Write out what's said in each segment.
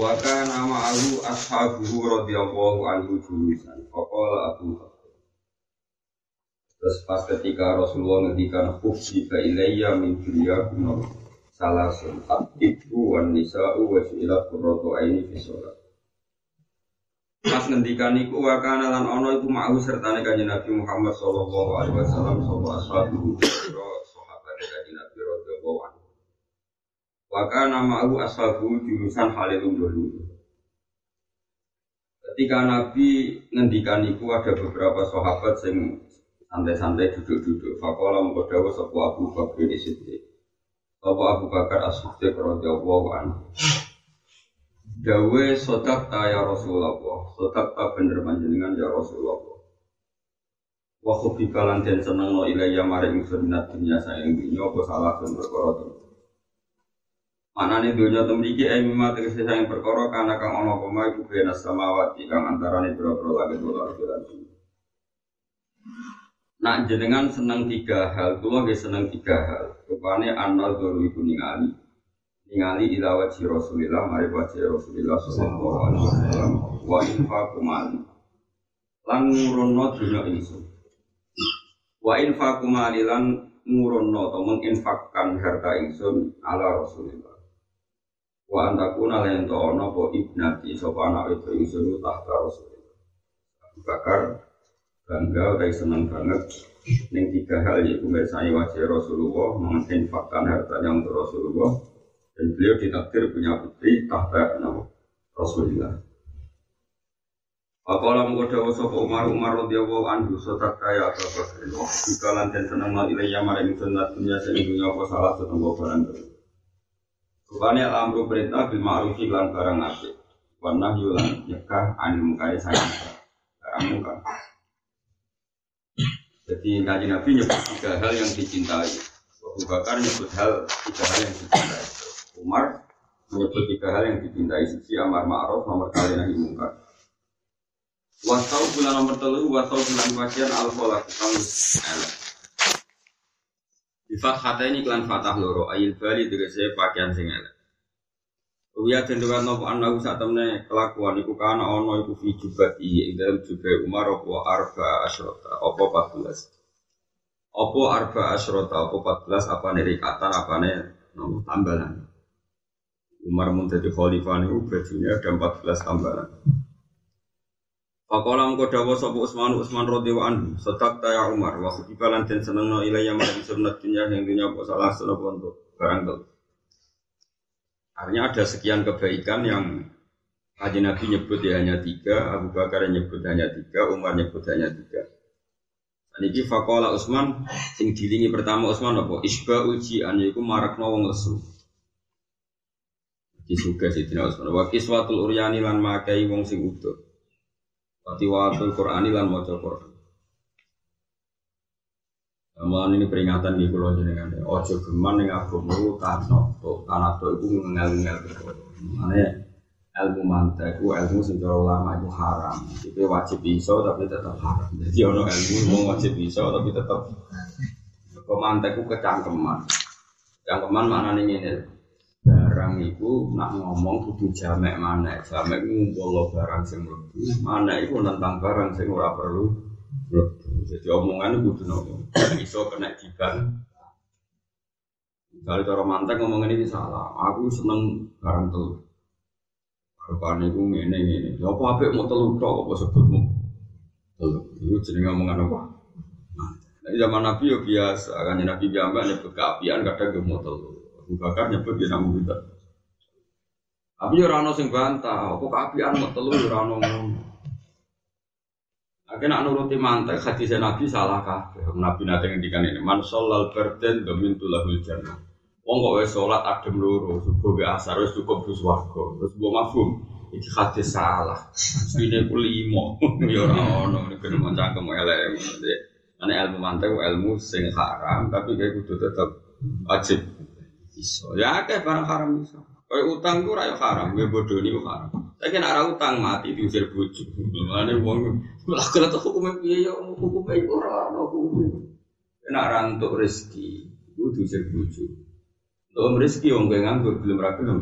Wa kana ma'ahu ashabuhu radhiyallahu anhu julusan. Faqala Abu. Terus pas ketika Rasulullah ngendikan khufsi ka ilayya min dunya kunna salasun ibu wan nisa'u wa su'ilat qurratu aini fi sholat. Pas ngendikan iku wa kana lan ana iku ma'ahu sertane kanjeng Nabi Muhammad sallallahu alaihi wasallam sapa ashabuhu sahabat kanjeng Nabi radhiyallahu anhu. Waka nama aku ashabu jurusan Halilun dulu. Ketika Nabi ngendikan itu ada beberapa sahabat yang santai-santai duduk-duduk. Fakola mengkodawa sepu Abu Bakar di situ. Sepu Abu Bakar as-Siddiq radhiyallahu anhu. Dawe sodak ta ya Rasulullah, sodak ta bener panjenengan ya Rasulullah. Wa khubibalan den seneng no ilayya mare ingsun minat dunya sayang dunya apa salah dan perkara Mana nih dunia temriki eh mima tegese sayang perkara karena kang ono koma iku bena samawati kang antarane boro-boro langit wal ardi lan Nak jenengan seneng tiga hal, kula nggih seneng tiga hal. Rupane anal dulu iku ningali. Ningali ila wajhi Rasulillah, mari wajhi Rasulillah sallallahu alaihi wasallam. Wa infaqu mali. Lan ngurono dunya ingsun. Wa infaqu mali lan ngurono atau menginfakkan harta ingsun ala Rasulillah wa antakuna lan to ana apa ibnati sapa anak itu ingsun tahta Rasulullah. Abu Bakar bangga utai senang banget ning tiga hal yaitu mirsani wajah Rasulullah menginfakkan hartanya untuk Rasulullah. Dan beliau ditakdir punya putri tahta nama Rasulullah. Apalah mengkoda sapa Umar Umar radhiyallahu anhu sotak kaya Abu Bakar. Jika lan den seneng ilayya maring sunnah dunya sing dunya apa salah setengah barang Rupanya al-amru perintah bil ma'ruf lan barang apik. Wa nahyu lan nyegah anil mungkari sayang barang muka. Jadi kaji Nabi nyebut tiga hal yang dicintai. Abu Bakar nyebut hal tiga hal yang dicintai. Umar menyebut tiga hal yang dicintai. Sisi amar ma'ruf nomor kali nahi mungkar. Wasau bulan nomor telu, wasau bulan bagian al-kholak kang elek. Di fathah ini klan fatah loro ayil bali saya pakaian sing elek. Uya den dewan nopo anahu sak temne kelakuan iku kana ana iku fi jubati ing dalam jubai Umar apa arba asyrota apa 14. Apa arba asyrota apa 14 apa nerikatan apa ne nopo tambalan. Umar mun dadi khalifah niku bajunya ada 14 tambalan. Pakola mengko dawa sapa Utsman Utsman radhiyallahu anhu, setak ya Umar wa khutibalan den senengno ilayya marang sunnah dunya yang dunya apa salah sunah untuk barang itu. Artinya ada sekian kebaikan yang Haji Nabi nyebut ya hanya tiga, Abu Bakar nyebut hanya tiga, Umar nyebut hanya tiga. Niki fakola Utsman sing dilingi pertama Utsman apa? Isba uji an yaiku marakno wong lesu. Iki suka Sidina Utsman. Wa kiswatul uryani lan makai wong sing utuh. Watiwatul Quran lan maca Quran. Amalan ini peringatan di pulau jenengan. Ojo geman yang agama tanah to, tanah to itu ngel-ngel. Mana ilmu mantek, ilmu secara ulama itu haram. Itu wajib iso tapi tetap haram. Jadi ono ilmu mau wajib iso tapi tetap. Kemantek itu kecangkeman. Kecangkeman mana nih ini? Barang itu nak ngomong kudu jamek mana jamek ngumpul barang sing mlebu mana itu tentang barang sing ora perlu jadi omongan kudu nopo iso kena jiban kalau cara mantek ngomong ini salah aku seneng barang telur Rupanya itu ngene ngene. Ya apa apa mau telur tok apa sebutmu? Telur. Itu jenenge ngomongan apa? Nah, zaman Nabi ya biasa, kan Nabi biasa nyebut keapian kadang mau telur. Abu Bakar nyebut dia namu kita. Tapi ya rano sing bantah, kok keapian mau telu ya rano ngono. Akhirnya nuruti mantek hadis Nabi salah kah? Nabi nanti ngendikan ini, man sholal berden domin tulahul jannah. Wong kok wis adem loro, subuh ke asar wis cukup bus warga. Terus mbok mafhum iki hadis salah. Sine ku limo. Ya ora ono kena cangkem elek. Ane ilmu mantek ilmu sing haram tapi kayak kudu tetep wajib. Ya akeh barang haram iso. Kayak utang ku ora haram, gue bodoh ini haram. Tapi ora utang mati diusir bojo. Mulane wong lah kena tuh hukumnya ya hukumnya ora ono hukumnya. Nek ora untuk rezeki, itu diusir bojo. Untuk rezeki wong kowe nganggur belum ra gelem.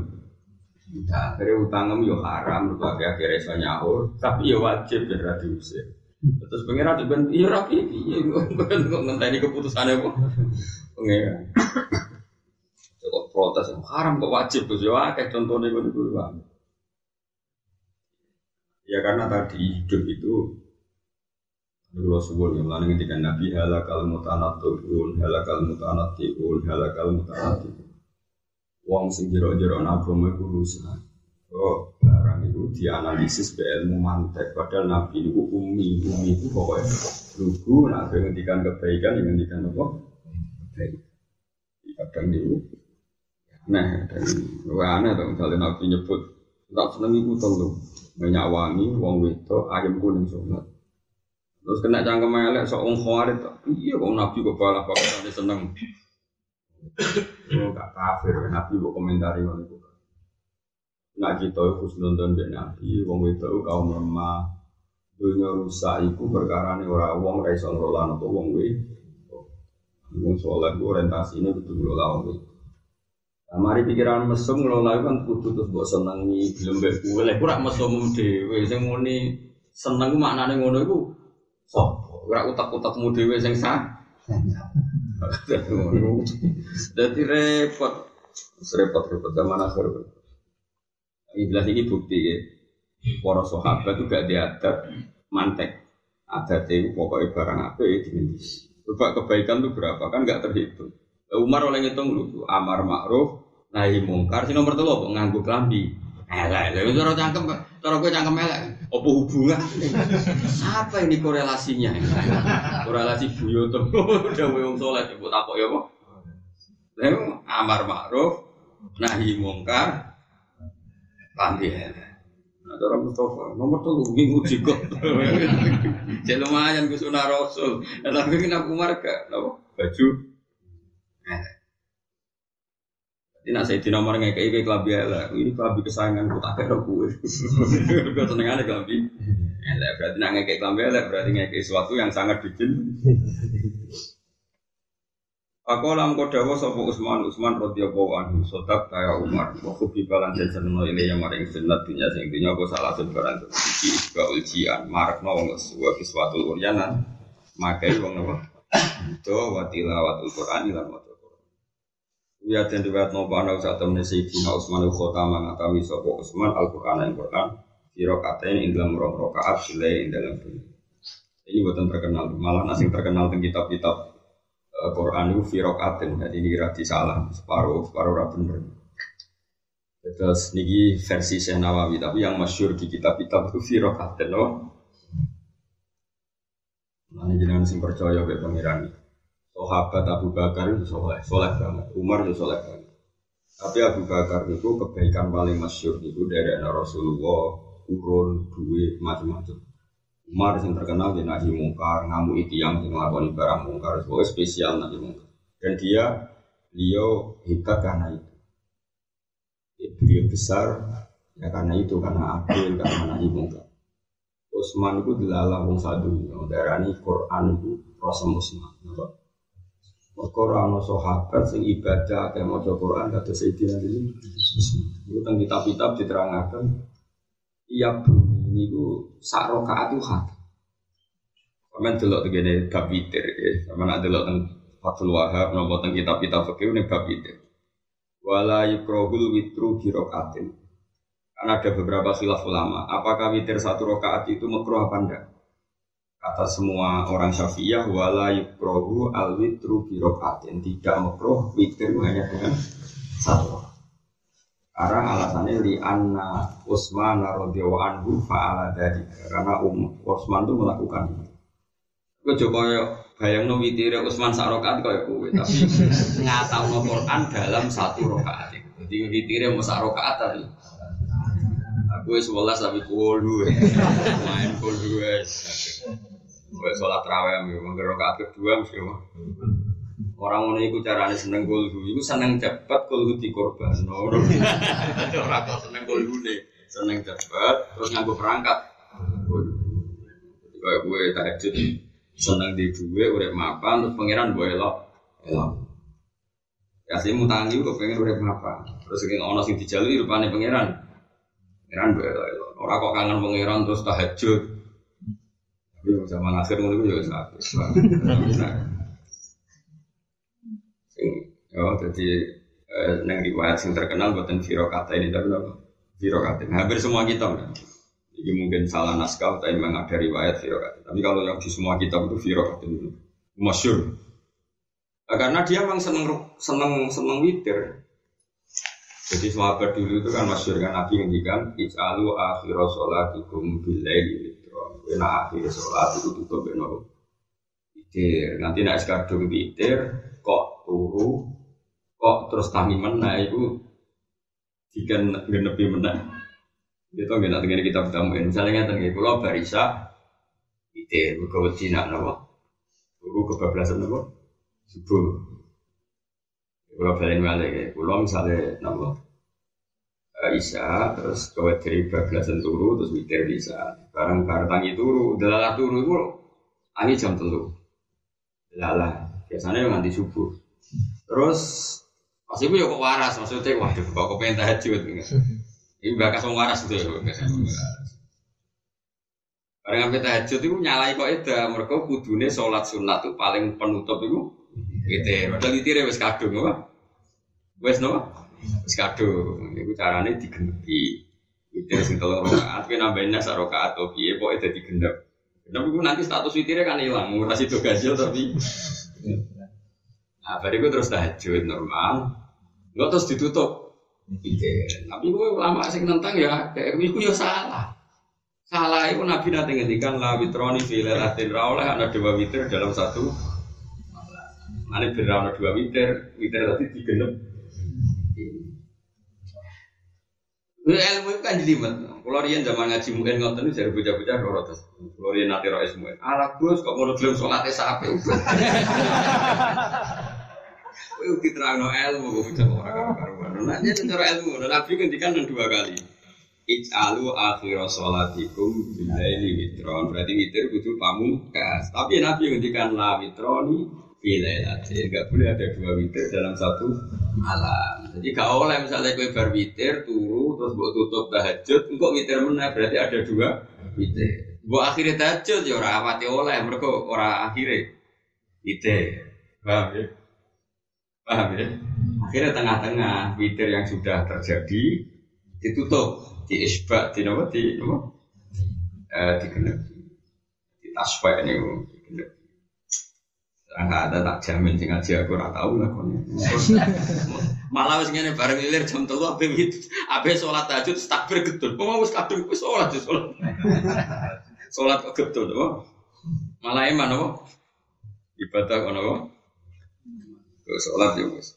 Nah, akhirnya utangem yo haram, mergo akhirnya iso nyaur, tapi yo wajib ben ra diusir. Terus pengen tuh ben iya ra piye piye kok ngenteni keputusane kok. Pengen. Protes haram kok wajib Gus yo akeh contone ngono kuwi Ya karena tadi hidup itu Dulu sebuah yang lain ketika Nabi halakal mutanatun, halakal mutanatun, halakal mutanatun. Wong sing jero-jero agama iku rusak. Oh, barang itu dianalisis be ilmu mantek. Padahal Nabi itu umi, umi itu pokoknya lugu. Nah, ngendikan kebaikan, ngendikan apa? Kebaikan. Kadang itu Nah, dan aneh tuh misalnya Nabi nyebut tak seneng iku telu minyak wangi, wong wedo, ayam kuning sunat. Terus kena cangkem elek sok wong khawarit. Iya kok Nabi kok balah pakai seneng. Oh, gak kafir, Nabi kok komentari ngono iku. Nak kita nonton ben Nabi, wong itu kaum lemah. Dunia rusak iku perkara nih orang wong ra iso ngelola atau wong wedo. Wong soleh ku orientasine kudu ngelola wong. Nah, mari pikiran mesum ngelola kan kudu terus mbok senengi gelem mbek kowe. Lek ora mesum dhewe sing muni seneng maknane ngono iku sapa? Ora utak-utakmu dhewe sing sah. Jadi repot, repot-repot zaman akhir. Iblis ini bukti ya. Para sahabat itu gak diadat mantek. Adat itu pokoknya barang apa ya. Coba kebaikan itu berapa kan gak terhitung. Umar oleh ngitung lu amar ma'ruf nahi mungkar. Si nomor telu apa nganggu kelambi. Elek, lha cara cangkem, cara gue cangkem elek. Apa hubungan? Apa ini korelasinya? Korelasi buyoto. Udah wong soleh sebut apa ya kok? Lalu amar ma'ruf nahi mungkar kelambi elek. Nah, cara Mustafa, nomor tuh uji kok. Jadi lumayan gue sunah rasul. Tapi kenapa Umar gak? Baju ini nak saya nomor ngekei kayak kelambi elek. Ini kelambi kesayangan ku tak kayak kue. Gue seneng aja kelambi. Elek berarti nak ngekei kelambi elek berarti ngekei sesuatu yang sangat bikin. Aku lam kodawa sopo Usman Usman radhiyallahu anhu sodak kaya Umar. Waktu bibalan dan seneng ini yang maring senat dunia sing dunia aku salah satu barang iki juga ujian marak no wong sebuah sesuatu uryanan makai wong apa? Itu watilawatul Quran lan Ya dan riwayat nopo anak saat temen Sayyidina Utsman khota mengatami sopo Utsman Al Quran yang Quran Siro katain ing dalam rong rokaat sile ing dalam. Ini buatan terkenal, malah nasi terkenal tentang kitab-kitab uh, Quran itu firokatin, jadi ini rati salah, separuh separuh rapi bener. Terus niki versi Syekh Nawawi, tapi yang masyur di kitab-kitab itu firokatin, no? Nah, ini jangan sing percaya be pangeran sahabat Abu Bakar itu soleh, soleh banget. Umar itu soleh banget. Tapi Abu Bakar itu kebaikan paling masyur itu dari anak Rasulullah, urun, duit, macam-macam. Umar yang terkenal di nahi mungkar, ngamu yang melakukan barang mungkar, sebagai spesial nahi mungkar. Dan dia, beliau hebat karena itu. Beliau besar ya karena itu, karena adil, karena nahi mungkar. Utsman itu dilalah wong sadu, darani Quran itu Rasul Utsman. Mereka orang sahabat sing ibadah kayak mau Quran kata Sayyidina Ali. Itu tentang kitab-kitab diterangkan. Iya bunyi itu sak rokaat itu hati. Kamen delok tegene bab witir ya. Sama nak delok teng Fathul Wahab nopo teng kitab-kitab fikih ini bab witir. Wala yukrahul witru. Karena ada beberapa khilaf ulama. Apakah witir satu rokaat itu makruh apa enggak? Kata semua orang Syafi'iyah wala yukrohu al witru birokaatin tidak makruh witir hanya dengan satu karena alasannya li anna Utsman radhiyallahu anhu fa'ala dari karena um Utsman itu melakukan itu. Kau coba bayang no witire Utsman sak rakaat kaya kowe, tapi ngatalno Quran dalam satu rakaat. Jadi witire mau sak rakaat tapi wis 11 tapi kulo main kulo wis. Gue sholat terawih, mungkin rakaat kedua mesti Orang ngono iku carane seneng kulhu, iku seneng cepet kulhu dikorban. Ora kok seneng kulhune, seneng cepet terus nganggo perangkat. Kayak gue tahajud seneng di duwe urip mapan terus pangeran gue elok. Elok. Ya sih mutangi kok pengen urip mapan. Terus sing ono sing dijalui rupane pangeran. Pangeran gue elok elok. Ora kok kangen pangeran terus tahajud. Tapi zaman akhir ngono iku ya apik. Oh, jadi neng riwayat yang terkenal buatan kata ini tapi apa? kata. Hampir semua kitab. Ya. Mungkin salah naskah, tapi memang ada riwayat kata. Tapi kalau yang di semua kitab itu kata itu masyur. Nah, karena dia memang seneng seneng seneng witir. Jadi sahabat dulu itu kan masyur kan Nabi ngendikan Ijalu akhir sholatikum bilaili witro. Nah akhir sholat itu tutup beno witir. Nanti nak sekadung witir kok turu kok terus kami mana itu jika genepi mana itu nggak nanti kita bertamuin misalnya nggak tengah pulau barisa itu buka Cina nopo? Buku kebablasan nopo? Subuh pulau balen balik ya pulau misalnya nopo eh, Isa terus kau dari bablasan turu terus witir bisa barang tangi turu delalah turu itu angin jam telu delalah biasanya nganti subuh terus Pas ibu ya kok waras maksudnya, waduh kok kok pengen tahajud. Ini bakas wong waras itu ya. Barang sampai tahajud itu nyalai kok itu, mereka kudune sholat sunat itu paling penutup itu. Gitu, padahal itu ya wes kadung apa? Wes no? Wes kadung. Itu caranya digenepi. Itu sing tolong rokaat, tapi nambahin nasar rokaat atau piye, kok itu digenep. Tapi itu nanti status witirnya kan hilang, murah itu gajil tapi. Nah, bariku terus tahajud normal, Enggak terus ditutup. Iya. Tapi gue lama sih nentang ya, kayak itu ya salah. Salah itu Nabi nanti ngendikan la witroni fi lailatin rauleh ada dua witir dalam satu Mana ada dua witir, witir tadi digenep. Ilmu itu kan jelimet. Kalau rian zaman ngaji mungkin ngotot itu jadi bocah-bocah rorotas. Kalau rian nanti rois mungkin. Alah gus kok mau belum sholatnya sampai. Kowe diterangno ilmu kok bisa ora karuan. Nah, jadi cara ilmu, Nabi ngendikan dua kali. Ij'alu akhir sholatikum bilaili witron. Berarti witir kudu pamungkas. Tapi Nabi ngendikan la witroni bilailatin. Enggak boleh ada dua witir dalam satu malam. Jadi gak oleh misalnya kowe bar witir turu terus buat tutup tahajud, engkau witir mana berarti ada dua witir. Buat akhirnya tahajud ya ora awati oleh mereka ora akhirnya witir. Paham ya? Paham ya? Akhirnya tengah-tengah witir yang sudah terjadi ditutup, di isbak, di nama, di nama, eh, di genep, di tasbih ini, genep. Enggak ada tak jamin sing ngaji aku ora tahu lah kono. Malah wis ngene bareng ilir jam 3 ape itu. Ape salat tahajud takbir gedul. Wong wis kadung wis salat wis salat. Salat kok gedul apa? Malah iman apa? Ibadah kono apa? sholat ya mas.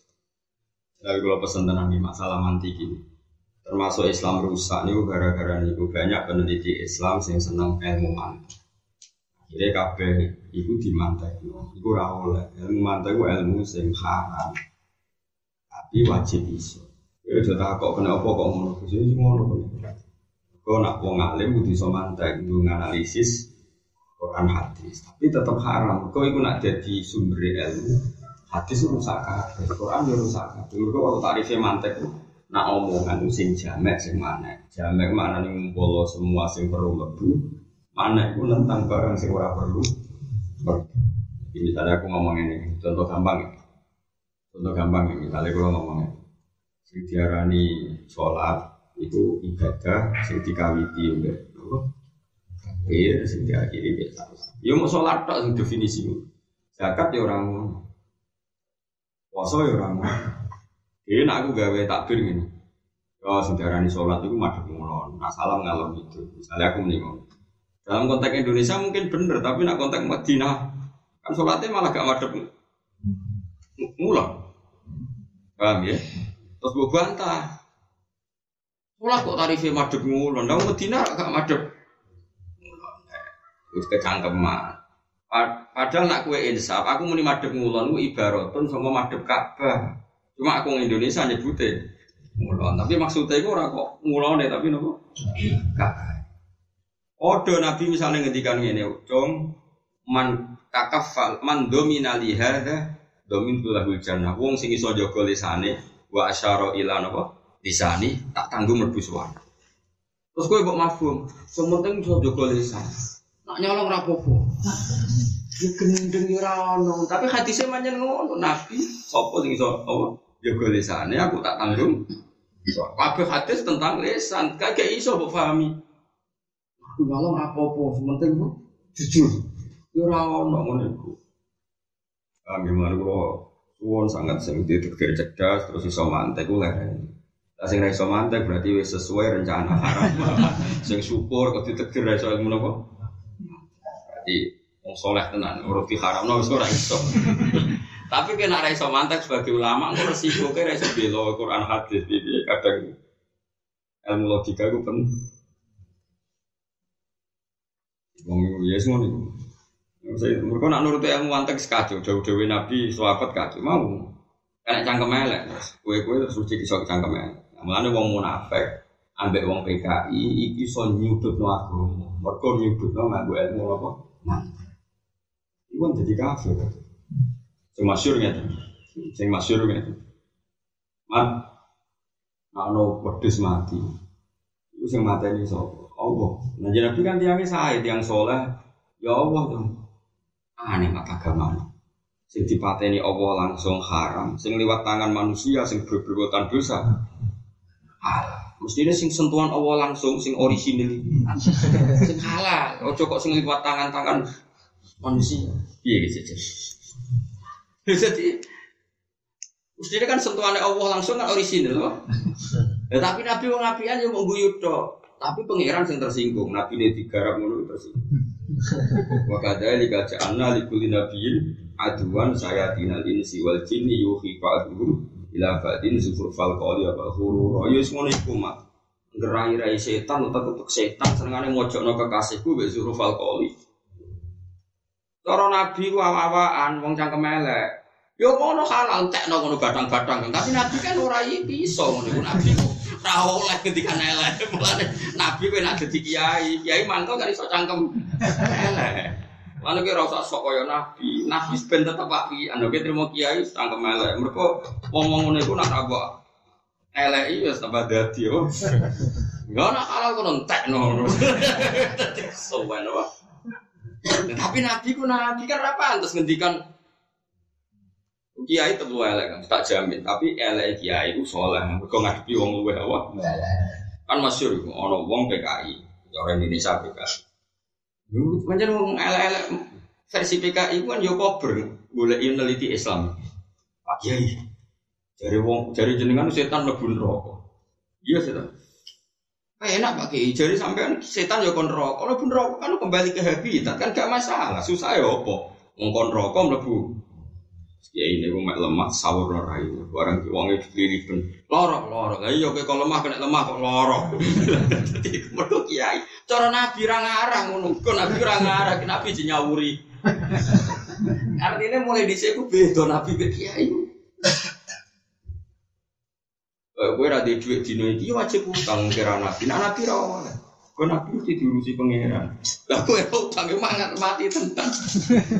Tapi kalau pesan tentang masalah mantik ini, termasuk Islam rusak nih gara-gara nih banyak peneliti Islam yang seneng ilmu mantik. Kabeh itu dimantek, itu rawol ilmu mantek itu ilmu yang haram, tapi wajib iso. Ya udah kok kena apa kok ngono, sih ngono kok. Kau nak wong alim kudu iso mantek, kudu nganalisis Quran hadis, tapi tetap haram. Kau itu nak jadi sumber ilmu, Hadis rusak kabeh, Quran yo rusak kabeh. Mergo waktu tarifnya mantek nak omongan sing jamek sing mana? Jamek mana nih ngumpul semua sing perlu lebu. Mana itu tentang barang sing ora perlu. Jadi misalnya aku ngomong ini, contoh gampang ya. Contoh gampang ya, misalnya aku ngomong ini. Sing diarani sholat itu ibadah sing dikawiti mbek Iya, sing diakhiri biasa. Ya mau sholat tak sing definisi. Zakat ya orang Poso ya orang Ini aku gawe takbir ini. Oh, sejarah sholat itu madhep mulon. Nah, salam ngalor itu. Misalnya aku mendingan. Dalam konteks Indonesia mungkin bener, tapi nak konteks Madinah, kan sholatnya malah gak madep ngulang. Paham ya? Terus gue bantah. Sholat kok tarifnya madep ngulon. Nah, Medina gak madep. Terus kecangkeman. Padahal nak kue insaf, aku muni madep ngulon, gue ibaratun sama madep Ka'bah. Cuma aku Indonesia nyebutnya ngulon. Tapi maksudnya itu orang kok ngulon tapi nopo Ka'bah. Odo Nabi misalnya ngendikan ini, cung man kakafal man domina lihada domin tulahul jannah. Wong sing iso jaga wa asyara ila napa lisani tak tanggung mlebu suwarga. Terus kowe kok mafhum, sementing iso jaga. Nak nyolong ra apa-apa. Ya gendeng ora ono, tapi hadise manjen ngono Nabi sapa sing iso apa jaga lisane aku tak tanggung. Kabeh hadis tentang lisan, kagak iso mbok pahami. Aku nyolong apa-apa, sementing jujur. Ya ora ono ngono iku. Ah gimana kula suwon sangat sing ditegur cerdas terus iso mantek ku lereng. Lah sing iso mantek berarti wis sesuai rencana haram. sing syukur kok ditegur iso ilmu napa? Berarti wong soleh tenan urut di haram no wis ora iso. Tapi kena ra iso mantek sebagai ulama kok resiko ke ra iso bela Quran hadis iki kadang ilmu logika ku penting. Wong semua nih. Mereka nak nuruti ilmu wantek sekacau, jauh-jauh Nabi, sahabat kacau, mau. Kena cangkem elek, kue-kue terus suci kisah cangkem elek. Mulane wong munafik, ambek wong PKI, iki so nyudut no agama. Mereka nyudut no nganggo ilmu apa? Mantek. Iku jadi kafir. Sing masyur gitu. Sing masyur gitu. Mat, no pedes mati. Itu sing mateni sapa? Allah. Nah, Nabi kan tiangnya saya, tiang soleh. Ya Allah dong. Aneh mata agama. Sing dipateni Allah langsung haram. Sing liwat tangan manusia, sing berperbuatan dosa. Halal. Mestinya sing sentuhan Allah langsung, sing orisinil. sing halal. Ojo kok sing liwat tangan-tangan manusia. Iya gitu. Jadi Mestinya kan sentuhannya Allah langsung kan orisinil loh. Ya, tapi Nabi wong apian yang mau guyut dok. Tapi pangeran yang tersinggung, Nabi ini digarap ngono tersinggung. Wa kadzalika ja'alna likulli nabiyyin aduan sayatinal insi wal jinni yuhi ba'duhum ila ba'din zukhrufal qawli wa ghurura. Ya ngono iku mak. Ngerai-rai setan utak utak setan senengane mojokno kekasihku mbek zukhrufal qawli. Cara nabi ku awa-awaan wong cangkem elek. Yo ngono halal tekno ngono batang-batang. Tapi nabi kan ora iso ngono nabi ku ora oleh ketika elek. Mulane nabi kowe nak dadi kiai, kiai mangkel kan iso cangkem elek. Lalu kira usah sok kaya nabi, nabi ben tetep api. Anda kira terima kiai cangkem elek. Mereka ngomong ngono iku nak apa? Elek iki wis tambah dadi. Enggak nak halal kok entekno. Dadi apa? Tapi nabi ku nabi kan apa terus ngendikan Kiai tentu elek kan, tak jamin. Tapi elek kiai itu soleh. Mereka ngadepi wong luwe apa? Kan masyur itu, ono wong PKI, orang Indonesia PKI. Macam wong elek-elek versi PKI kan yo kober, boleh neliti Islam. Pak Kiai, dari wong, dari jenengan setan lebih rokok. Iya setan. Enak Pak Kiai, jadi sampean setan yo kon rokok, lebih rokok kan kembali ke habitat kan gak masalah. Susah ya apa? Ngkon rokok lebih Ya ini gue mek lemah sahur ora itu barang uangnya dipilih pun loro loro lah iya kalau lemah kena lemah kok loro jadi mereka kiai. Cara nabi ra ngarang ngono. Kok nabi ra ngarang? Nabi jenyawuri artinya mulai di sini beda nabi be kiai. Gue ada duit dino iki wajib utang kira nabi. Nah nabi ra oleh Kau nabi mesti diurusi pangeran. Lah gue utang mangat mati tentang.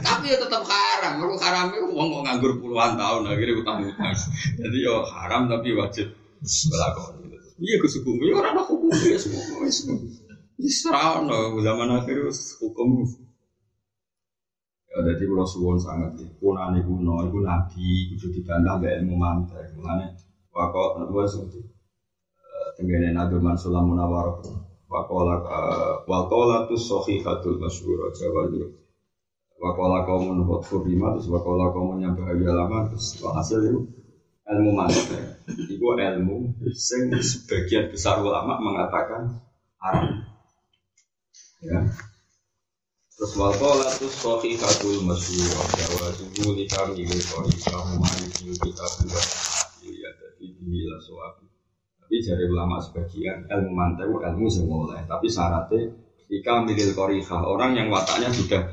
Tapi ya tetap haram. Kalau haram itu uang kok nganggur puluhan tahun akhirnya utang utang. Jadi yo haram tapi wajib berlaku. Iya kesukum. Ya orang ada hukum ya semua. Ini serau no zaman akhir hukum. Ya jadi kalau suwon sangat ya. Punane kuno, itu nabi, itu dibantah gak ilmu mantek. Mulane wakot, nabi seperti tenggene nabi Mansulam. Wakola wakola tu sohihatul masyhur Jawa itu. Wakola kaum menurut furima terus wakola kaum yang bahagia lama terus hasil itu ilmu mantek. Itu ilmu sing sebagian besar ulama mengatakan haram. Ya. Terus wal qala tus sahihatul masyhur wa subuh li kami li kamu maliki kita sudah ya jadi di soal. Dari ulama sebagian ilmu mantel ilmu semua tapi syaratnya jika milil korihah orang yang wataknya sudah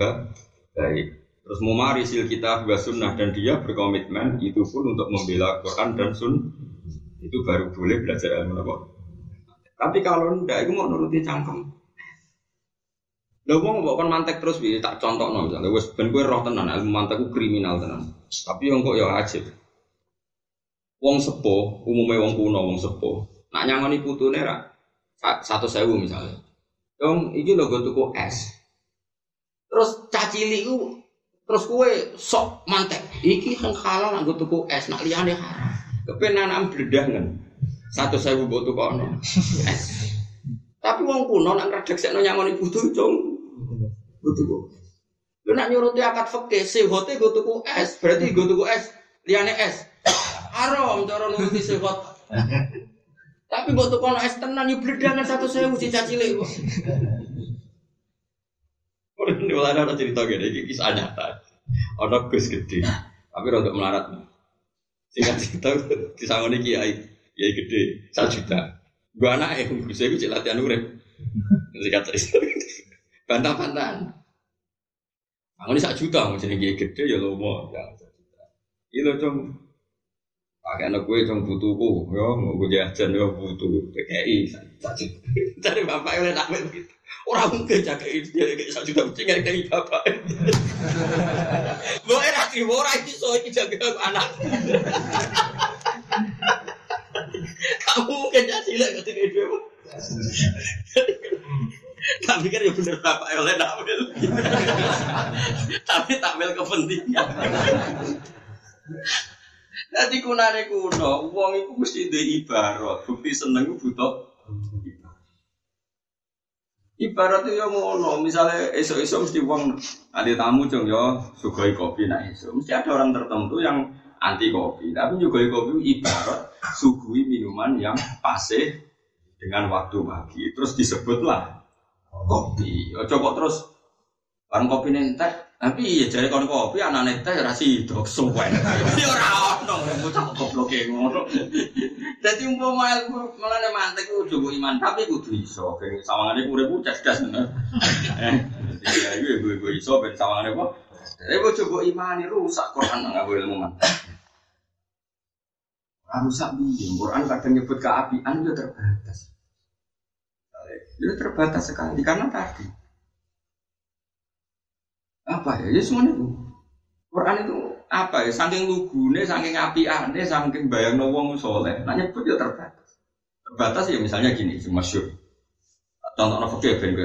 baik terus memarisil kita dua sunnah dan dia berkomitmen itu pun untuk membela Quran dan sun itu baru boleh belajar ilmu apa tapi kalau tidak itu mau nuruti cangkem wong kok kon mantek terus tak contohno misalnya wis ben roh tenan ilmu mantekku kriminal tenan. Tapi yang kok ya ajib. Wong sepuh, umumnya wong kuno wong sepuh. Nak nyangoni putune ra satu sewu misalnya. Dong, iki lho gue tuku es. Terus cacili ku terus kue sok mantek. Iki kan halal nak tuku es, nak liane haram. Kepenan am bledangan. Satu sewu tuku ono es. Tapi wong kuno nak ngredeksekno nyangoni putu cung tuku. Lu nak nyuruti akad fakih, sehote gue tuku es, berarti gue tuku es, liane es. Haram cara nuruti sehot. Tapi buat tuku es tenan yuk bledangan satu sewu si cacile kok. Ini malah ada cerita gini, ini kisah nyata. Ada gus gede, tapi untuk melarat. Singkat cerita, disangoni kiai, kiai gede, satu juta. Gua anak eh, gus saya gue latihan urip. Singkat cerita, bantah-bantahan. Aku ini satu juta, mau jadi gede ya lo mau, ya satu juta. Ini cung, pakai anak gue cung butuhku, ya mau gue jajan ya butuh PKI. Dari bapak yang nak gitu. Orang mungkin jaga ini dia kayak satu juta mesti nggak dari bapak. Bawa era sih, bawa lagi so ini jaga anak. Kamu mungkin jadi lah ketika itu. Tak pikir ya bener bapak oleh tampil. Tapi tampil kepentingan. Jadi kunane kuno, uang itu mesti di ibarat. Bukti seneng butuh Ibarat. Itu yang ngono, misalnya esok-esok mesti uang ada tamu cong yo sugoi kopi nah esok. Mesti ada orang tertentu yang anti kopi, tapi juga kopi ibarat sugui minuman yang pase dengan waktu pagi, terus disebutlah kopi. Kok terus kan kopi teh, tapi ya jadi kon kopi anak teh rasi dok suwen. Ya ora ono bocah goblok e ngono. Dadi umpama ilmu melane mantek ku coba iman tapi kudu iso ben sawangane urip cerdas bener. Ya iku ibu iso ben sawangane kok. Tapi kok coba imani rusak Quran nggak boleh ilmu mantek. Rusak biye, Quran kadang nyebut keapian itu terbatas. Itu terbatas sekali karena tadi apa ya? Ya semuanya itu. Quran itu apa ya? Saking lugune, saking api aneh, saking bayang wong soleh. Nah nyebut ya terbatas. Terbatas ya misalnya gini, masyur. Contoh nopo kayak ben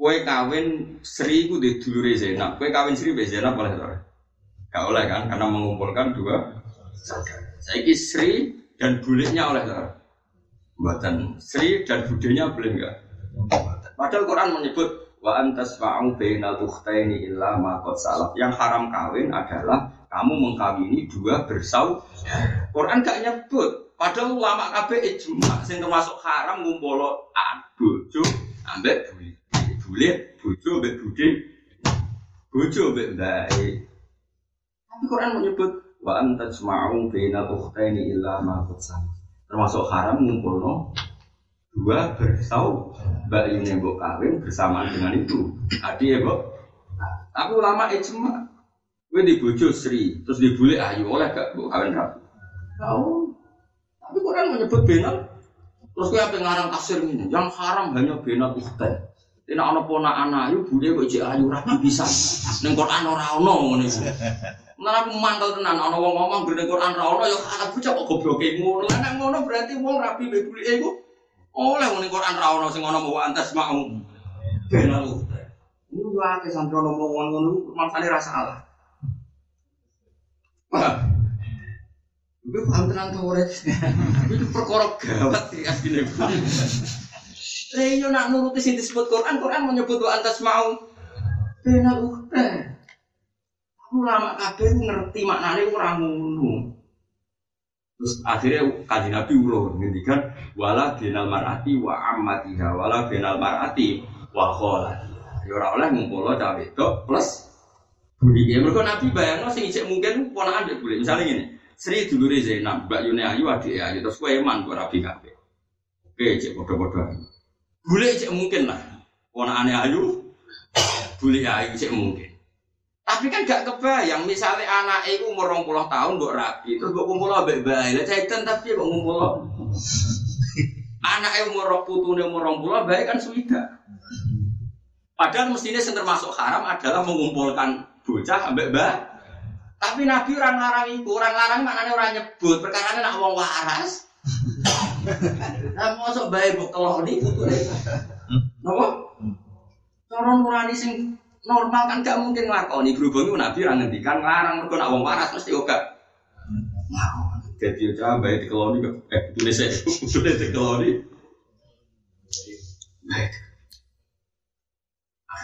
Kue kawin Sri ku di dulure Zainab. Kue kawin Sri be boleh tak? Gak oleh kan? Karena mengumpulkan dua Saya Sri dan buliknya oleh tak? Buatan Sri dan budenya boleh enggak? Padahal Quran menyebut wa antas ma'u bainal ukhtaini illa ma qad salaf. Yang haram kawin adalah kamu mengkawini dua bersau. Quran gak nyebut. Padahal ulama kabeh ijma sing termasuk haram ngumpul bojo ambek bule. Bule bojo ambek bude. Bojo ambek ndae. Tapi Quran menyebut wa antas ma'u bainal ukhtaini illa ma qad salaf termasuk haram ngumpul dua bersau mbak ini mbok kawin bersamaan dengan itu adi ya mbok. Tapi ulama ijma gue dibujuk Sri terus dibully ayu oleh gak mbok kawin rapi tahu. Tapi Quran menyebut benal? Terus gue apa ngarang tafsir ini yang haram hanya benal ukhtan ini anak pona anak ayu bude kok ayu rapi bisa. Neng Quran orang ono ngono Nah aku mantel tenan ana wong ngomong gede Quran ra ono ya ana bocah kok gobloke. Ngono. Lah nek ngono berarti wong rapi mbek bulike oleh ngene Quran ra ono sing ono mau antas mau. Ben aku. Ini gua ke santri ono ngomong ngono maksane ra salah. Iku paham tenan to ora? Iku perkara gawat iki asline. Lah yo nak nuruti sing disebut Quran, Quran menyebut wa antas mau. Benal ukta ulama kabeh ngerti maknane ora ngono. Terus akhirnya kaji Nabi ulo ngendikan wala binal marati wa ammatiha wala binal marati wa kholatiha. Ya ora oleh ngumpul cawe itu plus buli. Ya mergo Nabi bayangno sing ijek mungkin ponakan dia buli. Misalnya gini, Sri dulure Zainab, Mbak Yune Ayu adik Ayu terus kowe eman kok rabi kabeh. Oke, cek padha-padha. Bule cek mungkin lah. Ponakane Ayu, bule Ayu cek mungkin. Tapi kan gak kebayang, misalnya anak itu umur 20 tahun buat rapi, terus gue kumpul ambek bayi, lah jahitan tapi kok ngumpul Anak itu umur putune umur 20 bayi kan sudah. Padahal mestinya yang termasuk haram adalah mengumpulkan bocah ambek bayi. Tapi Nabi orang larang itu, orang larang maknanya orang nyebut, perkara nak wong waras. Nah, masuk bayi buat keloni putune. Napa? Cara nurani sing normal kan gak mungkin nglakoni berhubung itu Nabi ora ngendikan nglarang mergo nak wong waras mesti. Nah, jadi aja bae dikeloni eh tulis saya tulis dikeloni.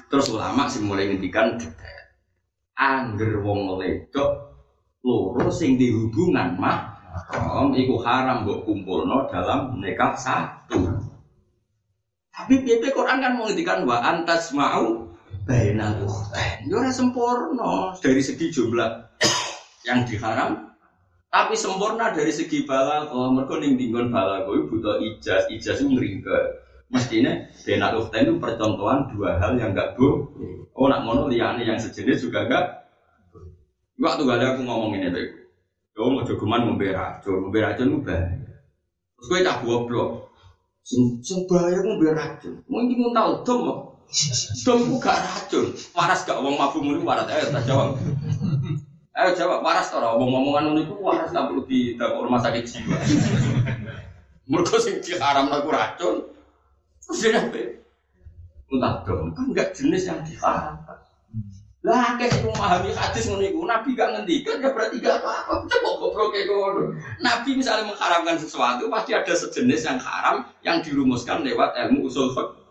Terus ulama sih mulai ngendikan detail. Angger wong wedok loro sing dihubungan mah Om iku haram mbok kumpulno dalam nikah satu. Tapi PP Quran kan menghentikan wa antas mau bainal ukhtain. Yo ora sempurna dari segi jumlah yang diharam tapi sempurna dari segi balago. Mergo ning dinggon balago butuh ijaz, ijaz itu ngringke. Mestinya bainal ukhtain itu percontohan dua hal yang enggak bu. Oh nak ngono liyane yang sejenis juga enggak. Waktu gak ada aku ngomong ini tadi. Yo mau jogeman ngombe racun, ngombe racun itu bahaya. Terus gue tak goblok. Sing sing bahaya ngombe racun. Mungkin mau tahu dom kok. Dom ku gak racun. Waras gak wong mabuk mulu waras ayo tak jawab. Ayo jawab waras ora omong omongan ngono iku waras tak perlu di rumah sakit jiwa. Mergo sing diharam aku racun. Terus dia nabe. Entah dom, kan enggak jenis yang diharamkan. Lah akeh sing memahami hadis ngono Nabi gak ngendikan ya berarti gak apa-apa. Coba goblok ngono. Nabi misalnya mengharamkan sesuatu pasti ada sejenis yang haram yang dirumuskan lewat ilmu usul fikih.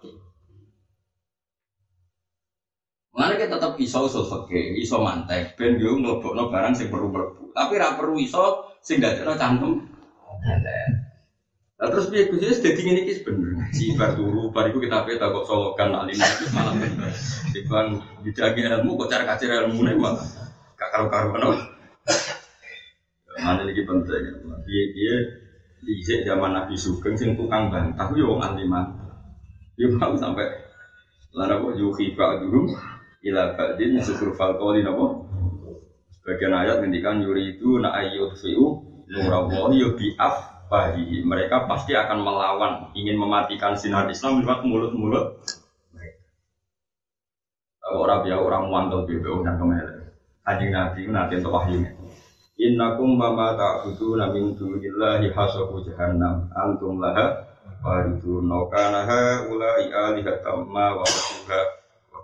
Mengenai kita tetap iso usul fikih, iso mantek, ben yo nglebokno barang sing perlu mlebu. Tapi ra perlu iso sing dadekno cangkem. Nah, terus piye Gus Yes dadi ngene iki sebenarnya. Si bar turu, bar iku kita peta kok solokan alim malah Dibang bidagi ilmu kok cara kacir ilmu nih malah gak karo-karo ono. Mana iki penting. Piye-piye dhisik zaman Nabi Sugeng sing tukang bantah yo wong aliman. Yo mau sampai lan apa yuhi ba'dhum ila ba'din syukur fal qawli napa. Bagian ayat ngendikan yuri itu na ayyut fi'u nurallahi yo bi'af bahi mereka pasti akan melawan ingin mematikan sinar Islam lewat mulut-mulut orang biar orang muantul BBO dan ke mana Kanjeng Nabi nanti untuk wahyu. Innakum mama ta'budu namin dunillahi hasabu jahannam. Antum laha waridun kana haula'i alihatam ma wa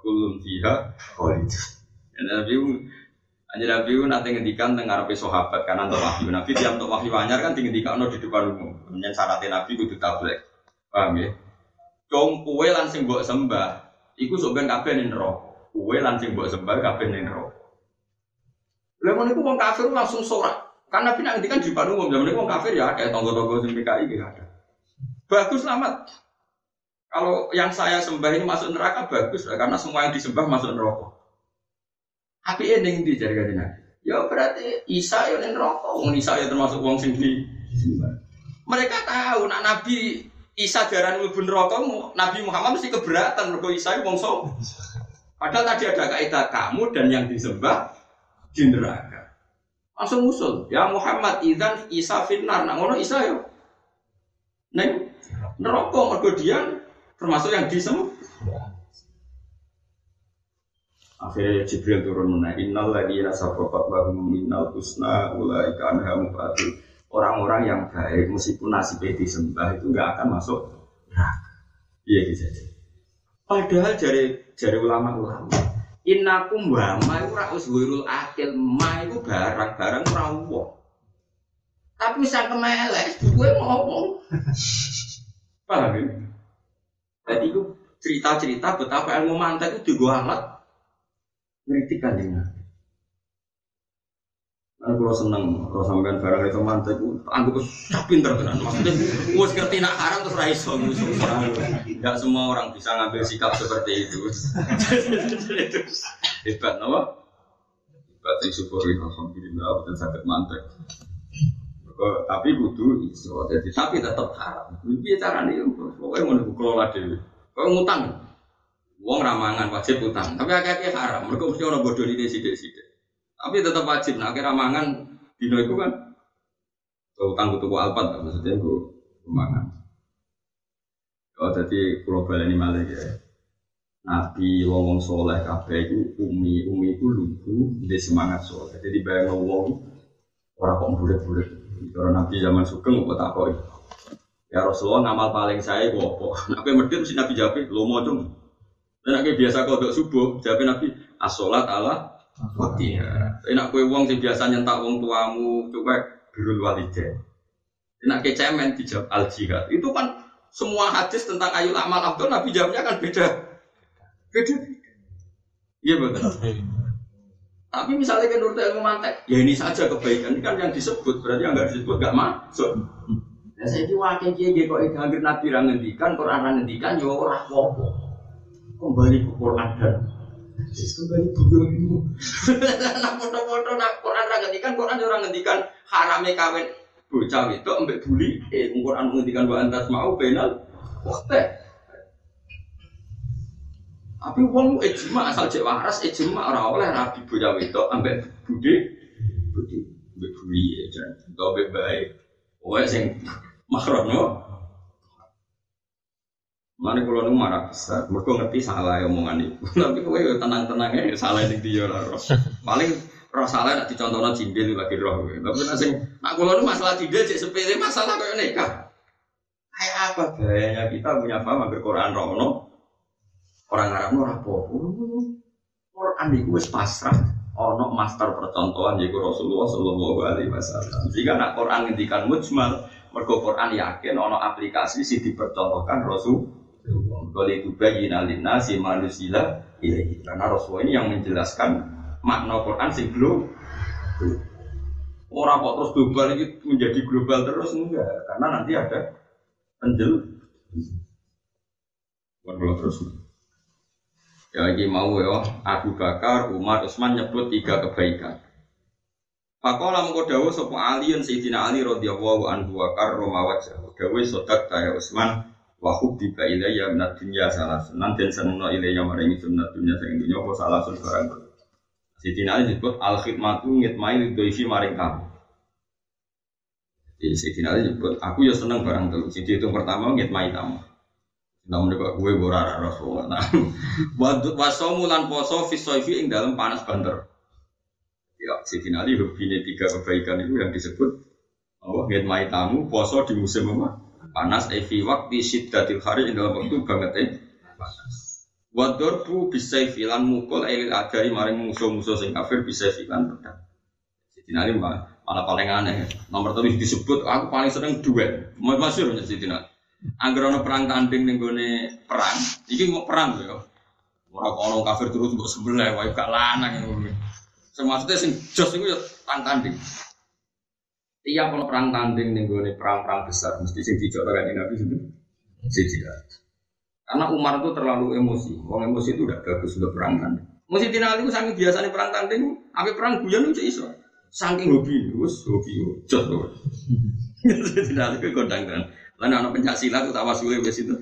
kullun fiha khalid Nabi Anjir Nabi itu nanti ngendikan tengah ngarepe sahabat karena untuk wahyu. Nabi tiap untuk wahyu anyar kan ngendikan di depan umum. Kemudian syaratnya Nabi kudu tablet. Paham ya? Dong kue langsung buat sembah. Iku sebenarnya kabeh ning neraka. Kue langsung buat sembah kabeh. Lha ngono iku wong kafir langsung sorak. Kan Nabi nak ngendikan di depan umum. Zaman wong kafir ya kayak tonggo-tonggo sing PKI gitu ada. Bagus selamat. Kalau yang saya sembah ini masuk neraka bagus karena semua yang disembah masuk neraka. Api ending di jari kajian Ya berarti Isa ya neng rokok, wong Isa ya termasuk wong di. Mereka tahu nak Nabi Isa darah mlebu neraka, Nabi Muhammad mesti keberatan mergo Isa wong so. Padahal tadi ada kaidah kamu dan yang disembah di neraka. Langsung usul, ya Muhammad idan Isa finnar, nak ngono Isa ya. Neng neraka mergo dia termasuk yang disembah. Akhirnya Jibril turun mana Innal ladina sabaqat lahum minnal husna ulaika anha mubatul. Orang-orang yang baik meskipun nasibnya disembah itu nggak akan masuk neraka. Iya gitu saja. Padahal dari dari ulama-ulama Innakum wa ma iku ra uswirul akil ma iku barang-barang ora. Tapi sang kemelek gue ngomong. Paham ya? Jadi itu cerita-cerita betapa ilmu mantek itu juga alat ngeritik kanjeng. Kan kalau seneng, kalau sampean barang itu mantek, anggap tak pinter tenan. Maksudnya, gue ngerti nak haram terus raiso Tidak semua orang bisa ngambil sikap seperti itu. Hebat, no? Hebat, syukuri alhamdulillah, betul sakit mantek. Tapi kudu iso, jadi tapi tetap haram. Lebih cara nih, pokoknya mau dikelola dulu. Kau ngutang, uang ramangan wajib utang, tapi akhirnya haram. Mereka mesti bodoh ini sidik-sidik. Tapi tetap wajib. Nah, akhirnya mangan dino itu kan utang tuku alpat maksudnya itu mangan. Oh, jadi pulau ini malah ya. Nabi wong wong soleh kabeh itu umi umi itu lugu dia semangat soleh. Jadi bayang wong orang kok bulat-bulat. Kalau Nabi zaman sugeng kok tak kok. Ya Rasulullah ngamal paling saya gue apa? Nabi medit mesti Nabi jawab lo mau dong. Dan biasa kau subuh jawab Nabi asolat Allah Watiha. Enak kue wong sing biasa nyentak wong tuamu, coba birul walidain. Enak ke cemen dijawab al jihad. Itu kan semua hadis tentang ayul amal abdul Nabi jawabnya kan beda. Beda. Iya betul. Tapi misalnya kan menurut ilmu mantek, ya ini saja kebaikan ini kan yang disebut berarti yang nggak disebut nggak masuk. Ya saya ini wakil kiai kok itu hampir nabi rangendikan, Quran rangendikan, ya orang Kembali ke Quran dan kembali buyutmu. Nak foto-foto nak Quran ra ngendikan Quran ora ngendikan harame kawin bocah itu ambek buli eh Quran ngendikan wa antas mau penal waktu tapi wong ijma asal cek waras ijma ora oleh rabi bocah itu ambek budi budi ambek buli ya jangan ambek baik Pokoknya sing makrono Mana kalau nu marah besar, mereka ngerti salah ya omongan itu. Tapi kowe ya tenang-tenang ya salah ini dia lah roh. Paling roh salah nak dicontohnya cindil lagi roh. Tapi nasi, nak kalau nu masalah cindil cek sepele masalah kayak nikah. Kayak apa gayanya kita punya paham hampir Quran roh no. Orang Arab nu rapo. Quran itu wis pasrah. Ono master percontohan yaitu Rasulullah Shallallahu Alaihi Wasallam. Jika nak Quran ngendikan mujmal, mergo Quran yakin ono aplikasi si dipercontohkan Rasul kalau itu bagi nasi manusia ilahi. Karena Rasulullah ini yang menjelaskan makna Quran sing belum Orang kok terus global ini menjadi global terus enggak, karena nanti ada penjel. Kalau terus. Ya lagi mau ya, Abu Bakar, Umar, Utsman nyebut tiga kebaikan. Pakola mengko dawuh sapa Ali Sayyidina Ali radhiyallahu anhu wa karrama wajah. Dawuh sodak kaya Utsman Wahub tiba ilayya minat dunia salah sunan dan senengno ilayya maring sunat dunia sing dunia apa salah sun barang Siti Nali disebut al khidmatu ngitmai lidoifi maring kamu. Jadi Siti Nali disebut aku ya seneng barang telu. Siti itu pertama ngitmai tamu. Namun juga gue borara Rasulullah. Nah, wasomu lan poso fisoifi ing dalam panas banter. Ya, Siti Nali ini tiga kebaikan itu yang disebut Allah ngitmai tamu, poso di musim apa? panas evi waktu siddatil hari dalam waktu banget eh panas bu bisa filan mukul elil agari maring musuh-musuh sing kafir bisa filan pedang. Jadi nanti malah paling aneh. Nomor tulis disebut aku paling. Mau masuk ya Siti Nali. Angger perang tanding ning perang, iki mau perang ya. Ora kono kafir terus mbok sebelah wae gak lanang ngono. Sing maksudnya sing jos iku ya tang tanding. Tiap kalau perang tanding nih gue perang-perang besar mesti sing dicoba kan Nabi itu sih tidak. Karena Umar itu terlalu emosi. Kalau emosi itu udah bagus sudah perang tanding. Mesti tina itu saking biasa nih perang tanding, apa perang guyon itu iso. Saking hobi, terus hobi, jos loh. Tidak itu kondang. Lalu anak pencak silat itu tawas gue wes itu.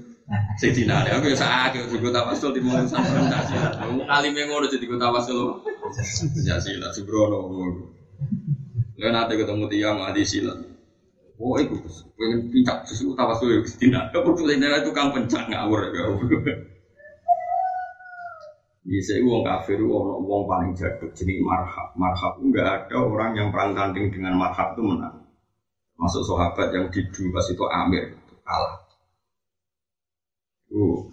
Saya tina ada, aku ya sakit, gue tawas tuh di mau sama pencak silat. Alim yang ngono jadi gue tawas tuh. Pencak silat, subrono. Lalu nanti ketemu tiang ahli silat. Oh, itu pengen pincak sesuatu tawas tuh tidak. Aku tuh itu tukang pencak ngawur ya. Bisa uang kafir, uang paling jatuh jadi marhab. Marhab enggak ada orang yang perang tanding dengan marhab itu menang. Masuk sahabat yang di pas itu Amir itu kalah. Uh,